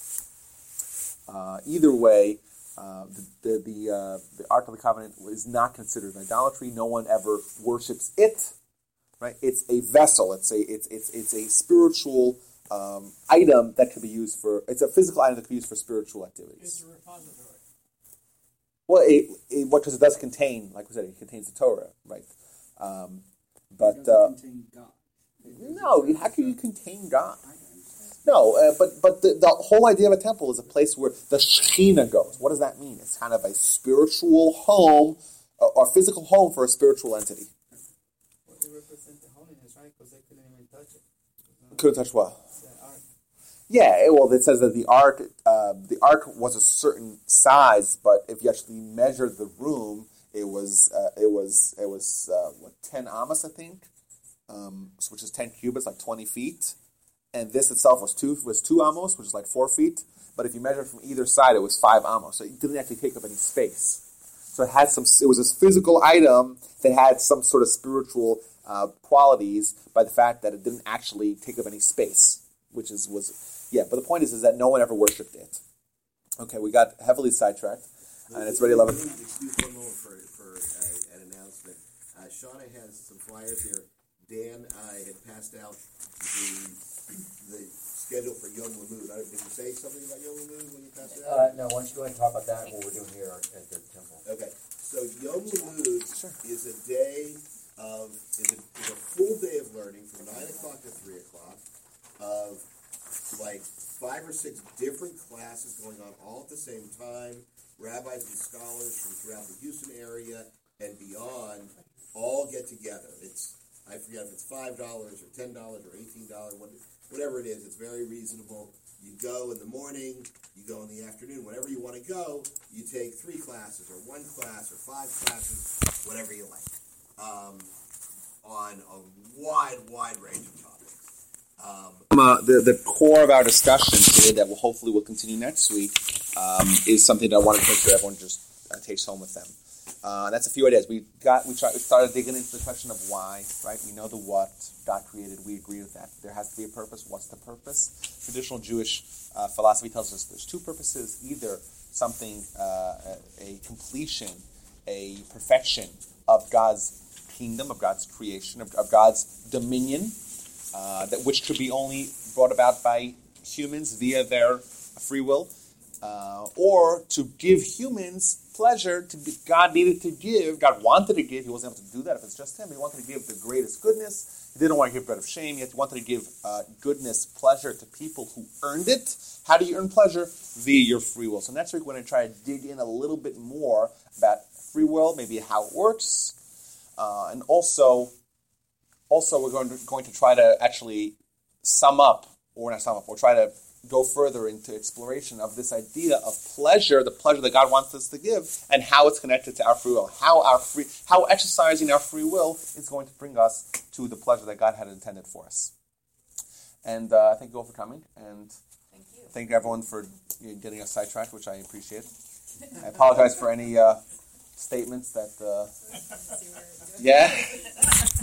Uh, either way, uh, the the the, uh, the Ark of the Covenant is not considered idolatry. No one ever worships it. Right? It's a vessel. It's a it's it's it's a spiritual um, item that can be used for. It's a physical item that can be used for spiritual activities. It's a repository. Well, it, it, what because it does contain, like we said, it contains the Torah, right? Um, but It uh, contain God. no, how can you contain God? No, uh, but but the, the whole idea of a temple is a place where the Shekhinah goes. What does that mean? It's kind of a spiritual home uh, or physical home for a spiritual entity. Well, they represent the holiness, right? Because they couldn't even touch it. Couldn't touch ark. Yeah, it- well, it says that the ark, uh, the ark was a certain size, but if you actually measured the room, it was uh, it was it was uh, what ten amos, I think, um, which is ten cubits, like twenty feet, and this itself was two was two amos, which is like four feet. But if you measured from either side, it was five amos, so it didn't actually take up any space. So it had some. It was a physical item that had some sort of spiritual uh, qualities by the fact that it didn't actually take up any space, which is was yeah. But the point is, is that no one ever worshipped it. Okay, we got heavily sidetracked, and it's already eleven. Excuse one moment for, for uh, an announcement. Uh, Shauna has some flyers here. Dan uh, had passed out the the schedule for Yom Lamud. I, did you say something about Yom Lamud when you passed it out? Uh, no, why don't you go ahead and talk about that and what we're doing here at the temple. Okay, so Yom Lamud is a day of is a, is a full day of learning from nine o'clock to three o'clock of like five or six different classes going on all at the same time. Rabbis and scholars from throughout the Houston area and beyond all get together. It's I forget if it's five dollars or ten dollars or eighteen dollars, whatever it is. It's very reasonable. You go in the morning, you go in the afternoon, whenever you want to go. You take three classes or one class or five classes, whatever you like, um, on a wide, wide range of topics. Um, Uh, the the core of our discussion today, that will hopefully will continue next week, um, is something that I want to make sure everyone just uh, takes home with them. Uh, that's a few ideas. We got we, we started digging into the question of why. Right, we know the what God created. We agree with that. There has to be a purpose. What's the purpose? Traditional Jewish uh, philosophy tells us there's two purposes: either something, uh, a, a completion, a perfection of God's kingdom, of God's creation, of, of God's dominion, uh, that which could be only brought about by humans via their free will, uh, or to give humans pleasure. To be, God needed to give. God wanted to give. He wasn't able to do that if it's just Him. He wanted to give the greatest goodness. He didn't want to give bread of shame. He wanted to give uh, goodness, pleasure to people who earned it. How do you earn pleasure? Via your free will. So next week we're going to try to dig in a little bit more about free will, maybe how it works, uh, and also also we're going to, going to try to actually sum up, or not sum up, we'll try to go further into exploration of this idea of pleasure, the pleasure that God wants us to give, and how it's connected to our free will. How our free, how exercising our free will is going to bring us to the pleasure that God had intended for us. And uh, thank you all for coming, and Thank you. thank everyone for you know, getting us sidetracked, which I appreciate. I apologize for any uh, statements that. Uh, yeah.